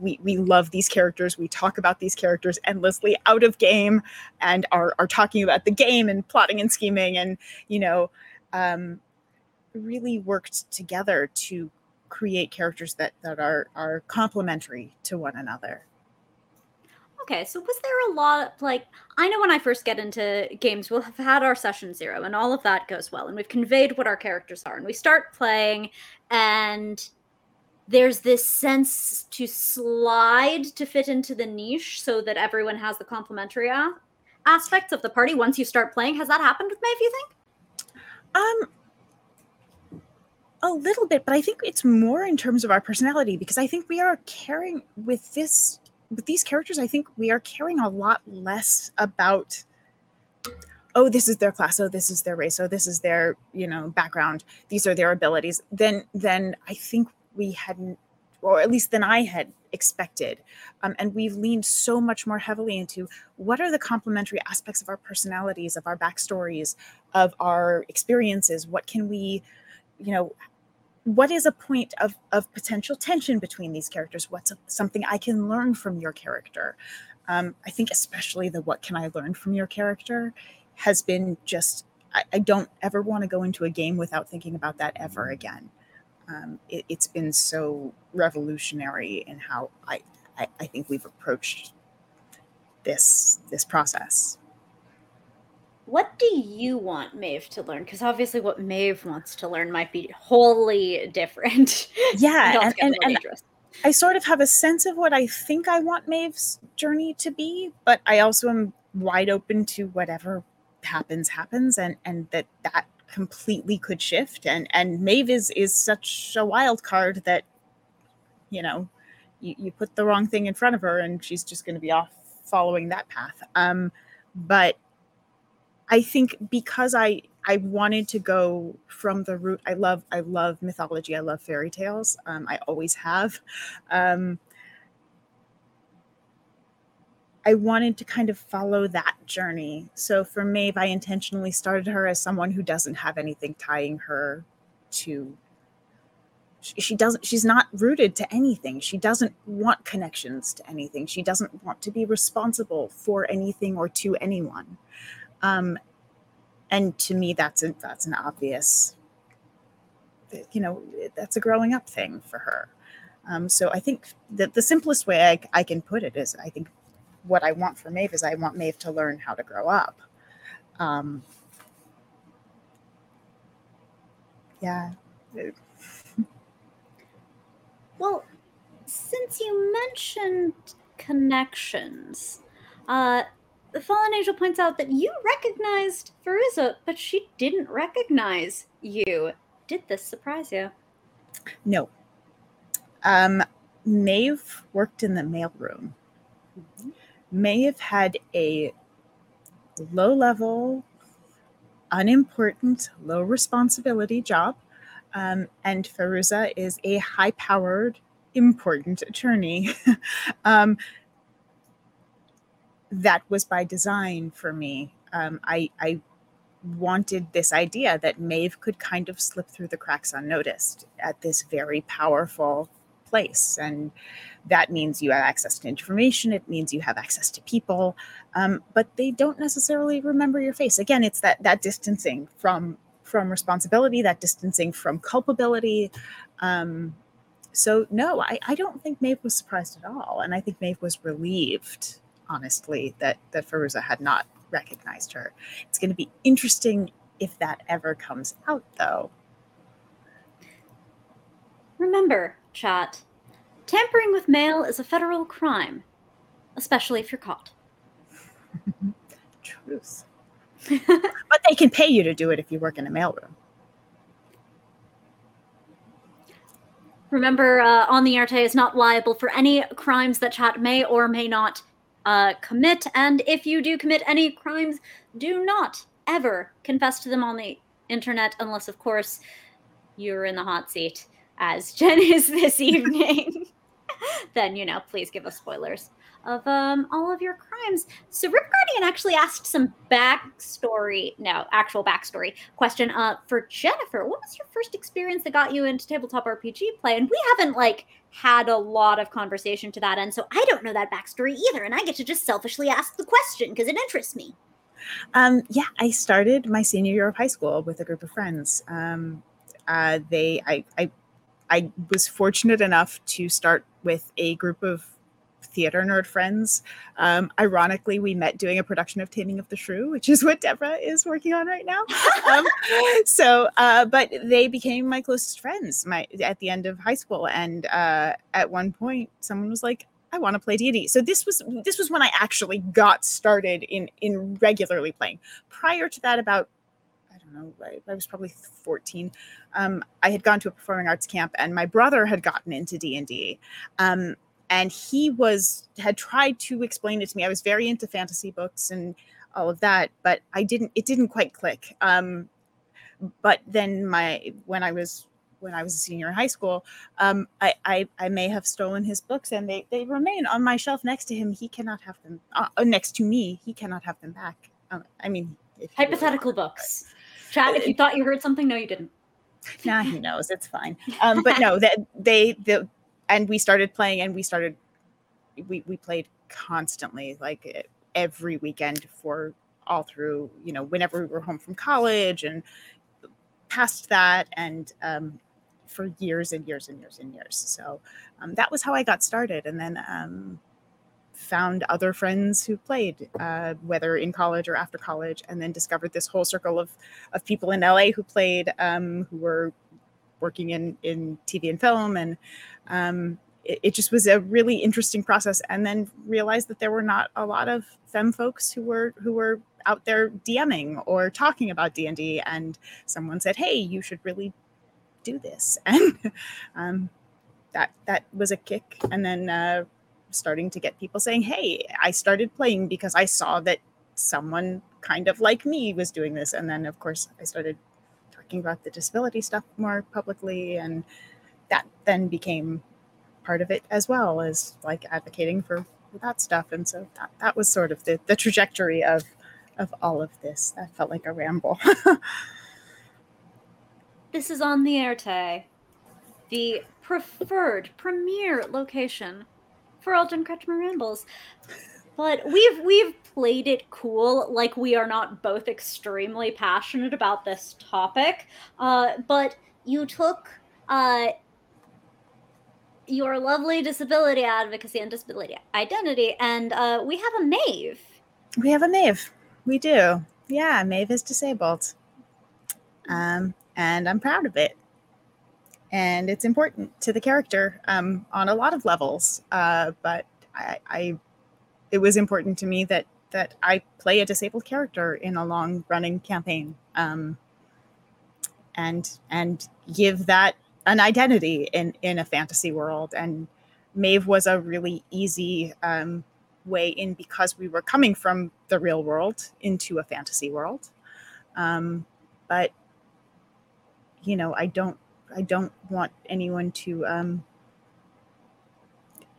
[SPEAKER 2] we we love these characters. We talk about these characters endlessly out of game and are are talking about the game and plotting and scheming and you know um really worked together to create characters that that are are complementary to one another
[SPEAKER 1] Okay, so was there a lot like I know when I first get into games, we'll have had our session zero and all of that goes well, and we've conveyed what our characters are, and we start playing, and there's this sense to slide to fit into the niche so that everyone has the complementary a- aspects of the party once you start playing. Has that happened with me if you think?
[SPEAKER 2] Um, a little bit, but I think it's more in terms of our personality because I think we are caring with this with these characters. I think we are caring a lot less about. Oh, this is their class. Oh, this is their race. Oh, this is their you know background. These are their abilities. Then, then I think we hadn't, or at least than I had expected. Um, and we've leaned so much more heavily into what are the complementary aspects of our personalities, of our backstories, of our experiences. What can we, you know, what is a point of, of potential tension between these characters? What's a, something I can learn from your character? Um, I think, especially the what can I learn from your character has been just, I, I don't ever want to go into a game without thinking about that ever again. Um, it, it's been so revolutionary in how I, I, I think we've approached this this process.
[SPEAKER 1] What do you want Maeve to learn? Because obviously, what Maeve wants to learn might be wholly different. (laughs)
[SPEAKER 2] Yeah, and, and, and. I sort of have a sense of what I think I want Maeve's journey to be, but I also am wide open to whatever happens happens and and that that completely could shift and and Maeve is is such a wild card that you know you, you put the wrong thing in front of her and she's just going to be off following that path um but I think because I I wanted to go from the root. I love I love mythology. I love fairy tales. Um, I always have. Um, I wanted to kind of follow that journey. So for Maeve, I intentionally started her as someone who doesn't have anything tying her to. She, doesn't. She's not rooted to anything. She doesn't want connections to anything. She doesn't want to be responsible for anything or to anyone. Um, and to me that's a, that's an obvious you know that's a growing up thing for her. Um, so i think that the simplest way I, I can put it is i think what i want for maeve is i want maeve to learn how to grow up. Um, yeah. (laughs)
[SPEAKER 1] Well, since you mentioned connections, uh, the fallen angel points out that you recognized Veruza, but she didn't recognize you. Did this surprise you?
[SPEAKER 2] no um, maeve worked in the mailroom Maeve had a low level, unimportant, low responsibility job. Um, and Feruza is a high powered, important attorney. (laughs) um, that was by design for me. Um, I, I wanted this idea that Maeve could kind of slip through the cracks unnoticed at this very powerful place. And that means you have access to information, it means you have access to people, um, but they don't necessarily remember your face. Again, it's that that distancing from from responsibility, that distancing from culpability. Um, so no, I, I don't think Maeve was surprised at all. And I think Maeve was relieved, honestly, that that Fairuza had not recognized her. It's going to be interesting if that ever comes out, though.
[SPEAKER 1] Remember, chat, tampering with mail is a federal crime, especially if you're caught. (laughs)
[SPEAKER 2] Truth. (laughs) but they can pay you to do it if you work in a mailroom.
[SPEAKER 1] Remember, uh, On the Earthe is not liable for any crimes that chat may or may not uh, commit. And if you do commit any crimes, do not ever confess to them on the internet, unless, of course, you're in the hot seat, as (laughs) Jen is this (laughs) evening. (laughs) then, you know, please give us spoilers of um, all of your crimes. So Rip Guardian actually asked some backstory, no, actual backstory question uh, for Jennifer. What was your first experience that got you into tabletop RPG play? And we haven't like had a lot of conversation to that end, so I don't know that backstory either, and I get to just selfishly ask the question because it interests me.
[SPEAKER 2] Um, yeah, I started my senior year of high school with a group of friends. Um, uh, they, I, I, I was fortunate enough to start with a group of theater nerd friends. Um, ironically, we met doing a production of Taming of the Shrew, which is what Deborah is working on right now. Um, (laughs) so, uh, but they became my closest friends my at the end of high school, and uh, at one point, someone was like, I want to play D&D. So this was this was when I actually got started in in regularly playing. Prior to that, about I don't know, I, I was probably 14. Um, I had gone to a performing arts camp, and my brother had gotten into D&D. Um, and he was had tried to explain it to me. I was very into fantasy books and all of that, but I didn't. It didn't quite click. Um, but then my when I was when I was a senior in high school, um, I, I, I may have stolen his books, and they they remain on my shelf next to him. He cannot have them uh, uh next to me. He cannot have them back. Uh, I mean,
[SPEAKER 1] hypothetical really books. Chat. If you thought you heard something, no, you didn't.
[SPEAKER 2] Nah, he knows. It's fine. Um, but no, that they the and we started playing, and we started we we played constantly, like every weekend for all through you know whenever we were home from college and past that and um, for years and years and years and years. So um, that was how I got started, and then um, found other friends who played, uh, whether in college or after college, and then discovered this whole circle of of people in LA who played, um, who were working in in TV and film, and um, it, it, just was a really interesting process. And then realized that there were not a lot of femme folks who were who were out there DMing or talking about D and D, and someone said, "Hey, you should really do this. (laughs) And um, that that was a kick. And then uh, starting to get people saying hey i started playing because i saw that someone kind of like me was doing this. And then of course i started talking about the disability stuff more publicly and that then became part of it as well as like advocating for, that stuff and so that, that was sort of the, the trajectory of of all of this that felt like a ramble (laughs)
[SPEAKER 1] This is on the air, Earthe, the preferred premier location for Alden Kretchmer rambles. But we've we've played it cool, like we are not both extremely passionate about this topic. Uh, but you took uh, your lovely disability advocacy and disability identity, and uh, we have a Maeve.
[SPEAKER 2] We have a Maeve. We do. Yeah, Maeve is disabled. Um, and I'm proud of it. And it's important to the character um, on a lot of levels. Uh, but I, I, it was important to me that that I play a disabled character in a long running campaign, um, and and give that an identity in in a fantasy world. And Maeve was a really easy um, way in because we were coming from the real world into a fantasy world. Um, but you know, I don't I don't want anyone to um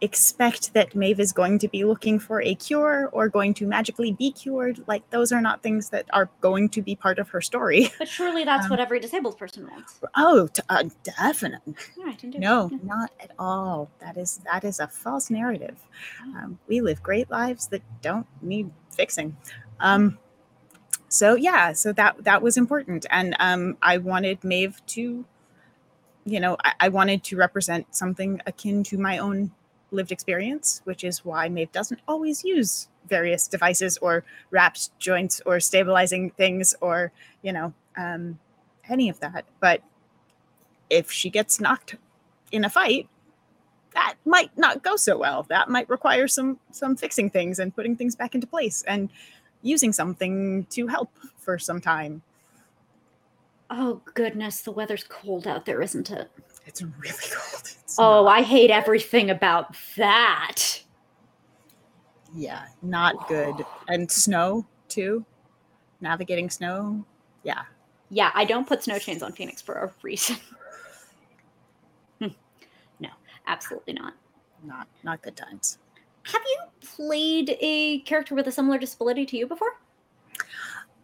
[SPEAKER 2] expect that Maeve is going to be looking for a cure or going to magically be cured. Like those are not things that are going to be part of her story. (laughs)
[SPEAKER 1] But surely that's
[SPEAKER 2] Um,
[SPEAKER 1] what every disabled person wants.
[SPEAKER 2] Oh, t- uh, definitely.
[SPEAKER 1] Yeah, I can do
[SPEAKER 2] No,
[SPEAKER 1] that.
[SPEAKER 2] not at all. That is that is a false narrative. Um, we live great lives that don't need fixing. Um, so yeah, so that that was important, and um, I wanted Maeve to, you know, I, I wanted to represent something akin to my own lived experience, which is why Maeve doesn't always use various devices or wrapped joints or stabilizing things or you know um, any of that. But if she gets knocked in a fight, that might not go so well. That might require some some fixing things and putting things back into place and using something to help for some time.
[SPEAKER 1] Oh goodness, the weather's cold out there, isn't it?
[SPEAKER 2] It's really (laughs) cold. It's
[SPEAKER 1] Oh,
[SPEAKER 2] not-
[SPEAKER 1] I hate everything about that.
[SPEAKER 2] yeah, not good. And snow too. Navigating snow. Yeah.
[SPEAKER 1] Yeah, I don't put snow chains on Phoenix for a reason. (laughs) Hmm. no, absolutely not.
[SPEAKER 2] Not not good times.
[SPEAKER 1] Have you played a character with a similar disability to you before?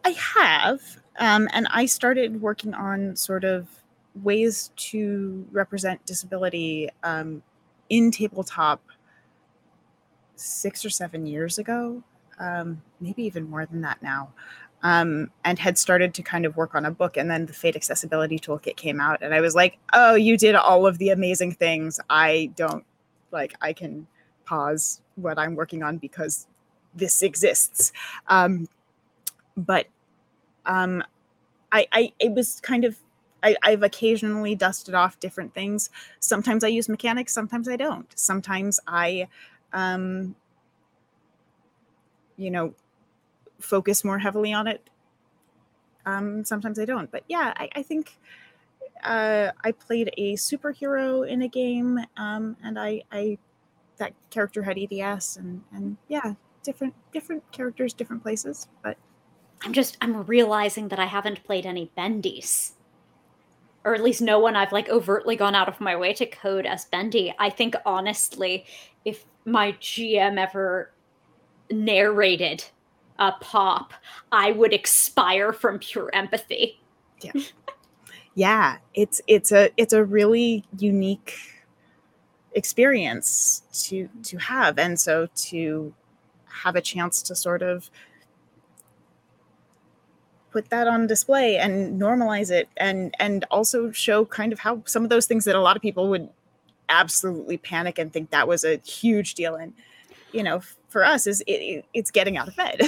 [SPEAKER 2] I have, um, and I started working on sort of ways to represent disability um, in tabletop six or seven years ago, um, maybe even more than that now, um, and had started to kind of work on a book. And then the Fate Accessibility Toolkit came out, and I was like, "Oh, you did all of the amazing things. I don't like. I can pause what I'm working on because this exists." Um, but um i i it was kind of I, I've occasionally dusted off different things. Sometimes I use mechanics, sometimes I don't. Sometimes I, um, you know, focus more heavily on it. Um, sometimes I don't. But yeah, I, I think uh, I played a superhero in a game, um, and I, I that character had EDS, and and yeah, different different characters, different places. But
[SPEAKER 1] I'm just I'm realizing that I haven't played any bendies. Or at least no one I've like overtly gone out of my way to code as bendy. I think honestly, if my GM ever narrated a pop, I would expire from pure empathy.
[SPEAKER 2] yeah (laughs) yeah, it's it's a it's a really unique experience to to have and so to have a chance to sort of put that on display and normalize it and and also show kind of how some of those things that a lot of people would absolutely panic and think that was a huge deal and you know for us is it, it- it's getting out of bed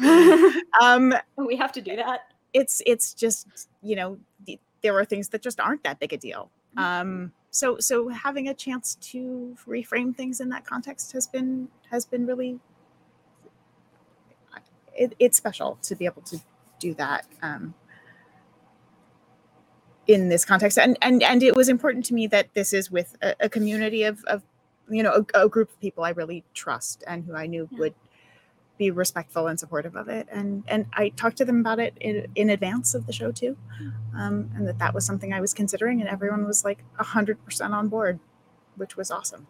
[SPEAKER 2] (laughs) um
[SPEAKER 1] we have to do that.
[SPEAKER 2] it's it's just you know the, there are things that just aren't that big a deal
[SPEAKER 1] Mm-hmm.
[SPEAKER 2] um so so having a chance to reframe things in that context has been has been really it, it's special to be able to do that um in this context. And and and it was important to me that this is with a, a community of of you know a, a group of people i really trust and who i knew
[SPEAKER 1] Yeah.
[SPEAKER 2] would be respectful and supportive of it. And and i talked to them about it in, in advance of the show too um, and that that was something i was considering and everyone was like 100% on board which was awesome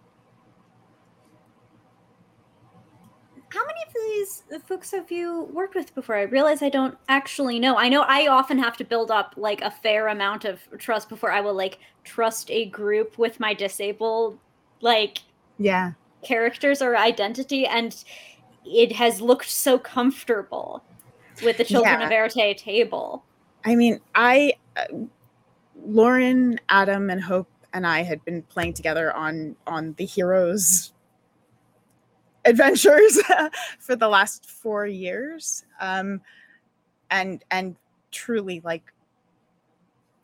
[SPEAKER 1] many of these folks have you worked with before? I realize I don't actually know. I know I often have to build up like a fair amount of trust before I will like trust a group with my disabled like
[SPEAKER 2] yeah
[SPEAKER 1] characters or identity and it has looked so comfortable with the children
[SPEAKER 2] Yeah.
[SPEAKER 1] of Earthe table.
[SPEAKER 2] I mean, I, uh, Lauren, Adam, and Hope and I had been playing together on on the heroes adventures (laughs) for the last four years, um, and and truly like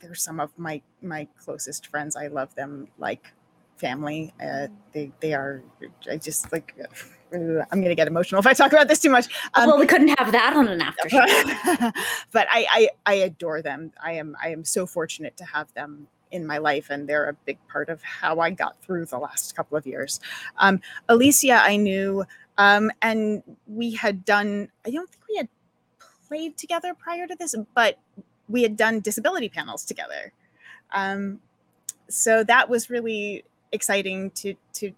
[SPEAKER 2] they're some of my my closest friends. I love them like family. Uh, they they are. I just like. (laughs) I'm gonna get emotional if I talk about this too much. Um,
[SPEAKER 1] well, we couldn't have that on an after show. (laughs)
[SPEAKER 2] but, I, I I adore them. I am I am so fortunate to have them in my life, and they're a big part of how I got through the last couple of years. Um, Alicia, I knew, um, and we had done. I don't think we had played together prior to this, but we had done disability panels together. Um, so that was really exciting to to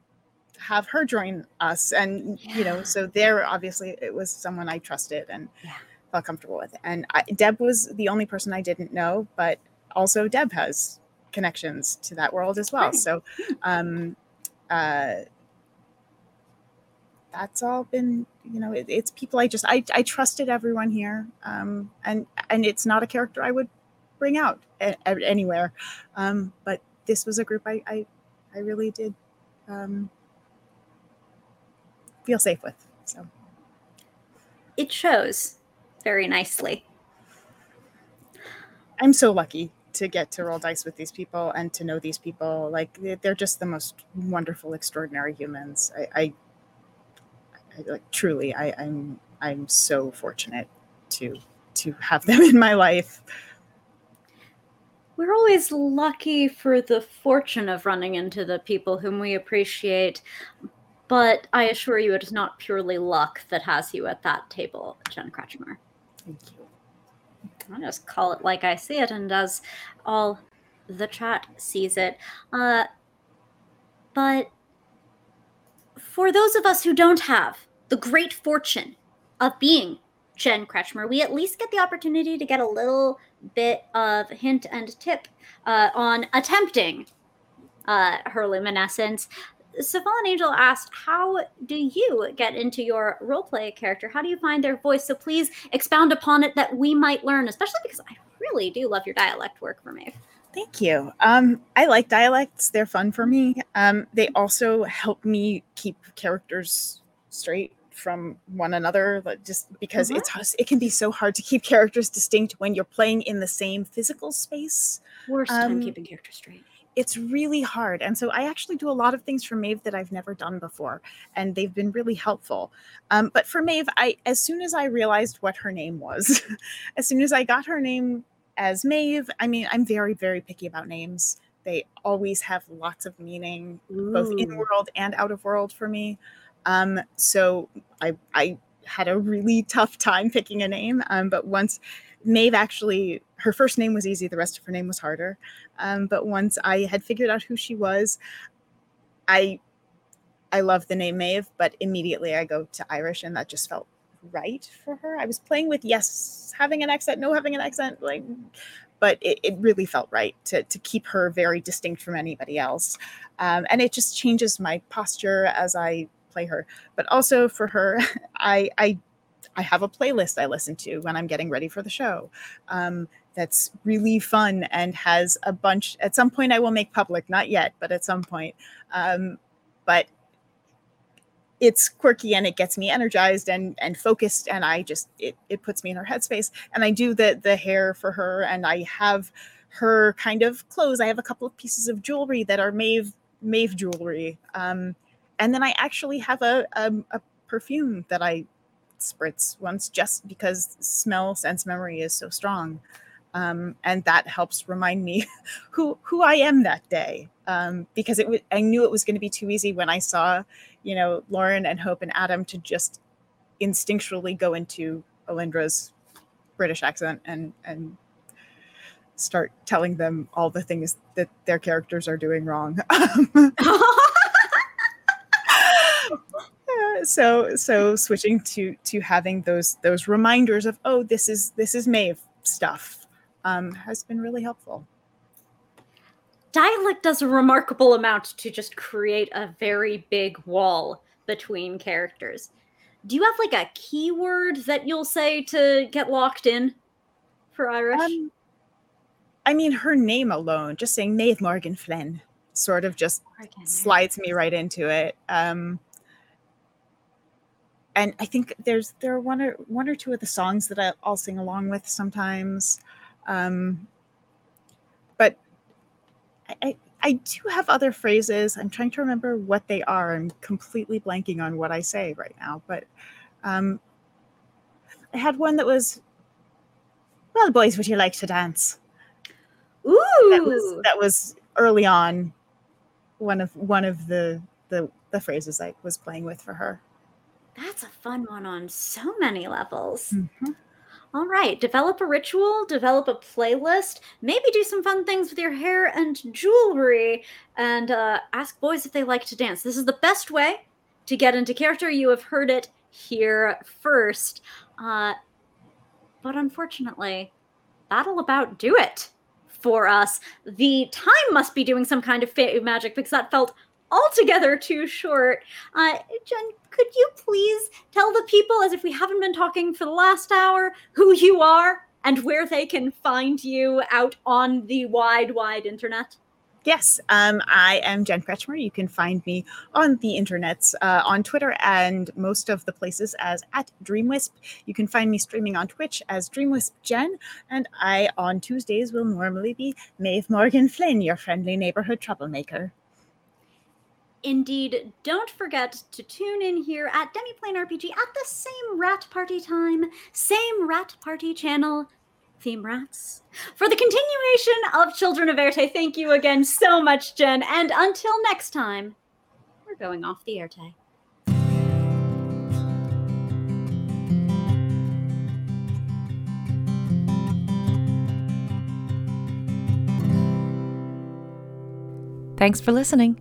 [SPEAKER 2] have her join us and you know so there obviously it was someone i trusted and
[SPEAKER 1] Yeah.
[SPEAKER 2] felt comfortable with and I, deb was the only person i didn't know but also deb has connections to that world as well.
[SPEAKER 1] Right.
[SPEAKER 2] so um uh that's all been you know it, it's people i just I, I trusted everyone here um and and it's not a character i would bring out a, a- anywhere. Um but this was a group i i, I really did um feel safe with so.
[SPEAKER 1] It shows very nicely.
[SPEAKER 2] i'm so lucky to get to roll dice with these people and to know these people. Like they- they're just the most wonderful extraordinary humans. I i, I like truly i i'm i'm so fortunate to to have them in my life.
[SPEAKER 1] We're always lucky for the fortune of running into the people whom we appreciate, but I assure you it is not purely luck that has you at that table, Jen Kretchmer.
[SPEAKER 2] thank you
[SPEAKER 1] I'll just call it like I see it and as all the chat sees it. Uh, but for those of us who don't have the great fortune of being Jen Kretchmer, we at least get the opportunity to get a little bit of hint and tip uh, on attempting uh, her luminescence. So Fallen Angel asked, How do you get into your roleplay character? How do you find their voice? So please expound upon it that we might learn, especially because I really do love your dialect work for me.
[SPEAKER 2] Thank you. Um, I like dialects; they're fun for me. Um, they also help me keep characters straight from one another, like, just because
[SPEAKER 1] Mhm.
[SPEAKER 2] it's it can be so hard to keep characters distinct when you're playing in the same physical space.
[SPEAKER 1] Worst time
[SPEAKER 2] Um,
[SPEAKER 1] keeping characters straight.
[SPEAKER 2] It's really hard, and so I actually do a lot of things for Maeve that I've never done before, and they've been really helpful. Um, but for Maeve, I as soon as I realized what her name was, (laughs) as soon as I got her name as Maeve, I mean, I'm very very picky about names. They always have lots of meaning both in world and out of world for me. Um, so I I had a really (laughs) tough time picking a name. Um, but once Maeve actually, her first name was easy, the rest of her name was harder. Um, but once I had figured out who she was, I I love the name Maeve, but immediately I go to Irish, and that just felt right for her. I was playing with yes, having an accent, no having an accent, like but it, it really felt right to, to keep her very distinct from anybody else. Um, and it just changes my posture as I play her. But also for her, (laughs) I, I I have a playlist I listen to when I'm getting ready for the show. Um, that's really fun and has a bunch. At some point, I will make public. Not yet, but at some point. Um, but it's quirky and it gets me energized and and focused and i just it, it puts me in her headspace and i do the the hair for her and i have her kind of clothes i have a couple of pieces of jewelry that are maeve maeve jewelry um and then i actually have a a, a perfume that i spritz once just because smell sense memory is so strong um, and that helps remind me (laughs) who who I am that day. Um, because it w- I knew it was going to be too easy when I saw, you know, Lauren and Hope and Adam to just instinctually go into Alindra's British accent and and start telling them all the things that their characters are doing wrong. (laughs) (laughs) So so switching to to having those those reminders of oh this is this is Maeve stuff um, has been really helpful.
[SPEAKER 1] Dialect does a remarkable amount to just create a very big wall between characters. Do you have like a keyword that you'll say to get locked in for Irish?
[SPEAKER 2] Um, I mean, her name alone, just saying Maeve Morgan Flynn, sort of just slides me right into it. Um, and I think there's there are one or one or two of the songs that I, I'll sing along with sometimes, um, but I, I I do have other phrases. I'm trying to remember what they are. I'm completely blanking on what I say right now, but um, I had one that was, "Well, boys, would you like to dance?"
[SPEAKER 1] Ooh,
[SPEAKER 2] that was that was early on one of one of the the the phrases I was playing with for her.
[SPEAKER 1] that's a fun one on so many levels.
[SPEAKER 2] Mhm.
[SPEAKER 1] All right, develop a ritual, develop a playlist, maybe do some fun things with your hair and jewelry, and uh, ask boys if they like to dance. This is the best way to get into character. You have heard it here first. Uh, but unfortunately, that'll about do it for us. The time must be doing some kind of magic because that felt altogether too short. Uh, Jen, could you please tell the people, as if we haven't been talking for the last hour, who you are and where they can find you out on the wide, wide internet?
[SPEAKER 2] Yes, um, I am Jen Kretchmer. You can find me on the internets, uh, on Twitter, and most of the places as at DreamWisp. You can find me streaming on Twitch as DreamWisp Jen, and I on Tuesdays will normally be Maeve Morgan Flynn, your friendly neighborhood troublemaker.
[SPEAKER 1] Indeed, don't forget to tune in here at Demiplane RPG at the same Rat Party time, same Rat Party channel, theme rats. For the continuation of Children of Earthe, thank you again so much, Jen. And until next time, we're going off the Earthe.
[SPEAKER 3] Thanks for listening.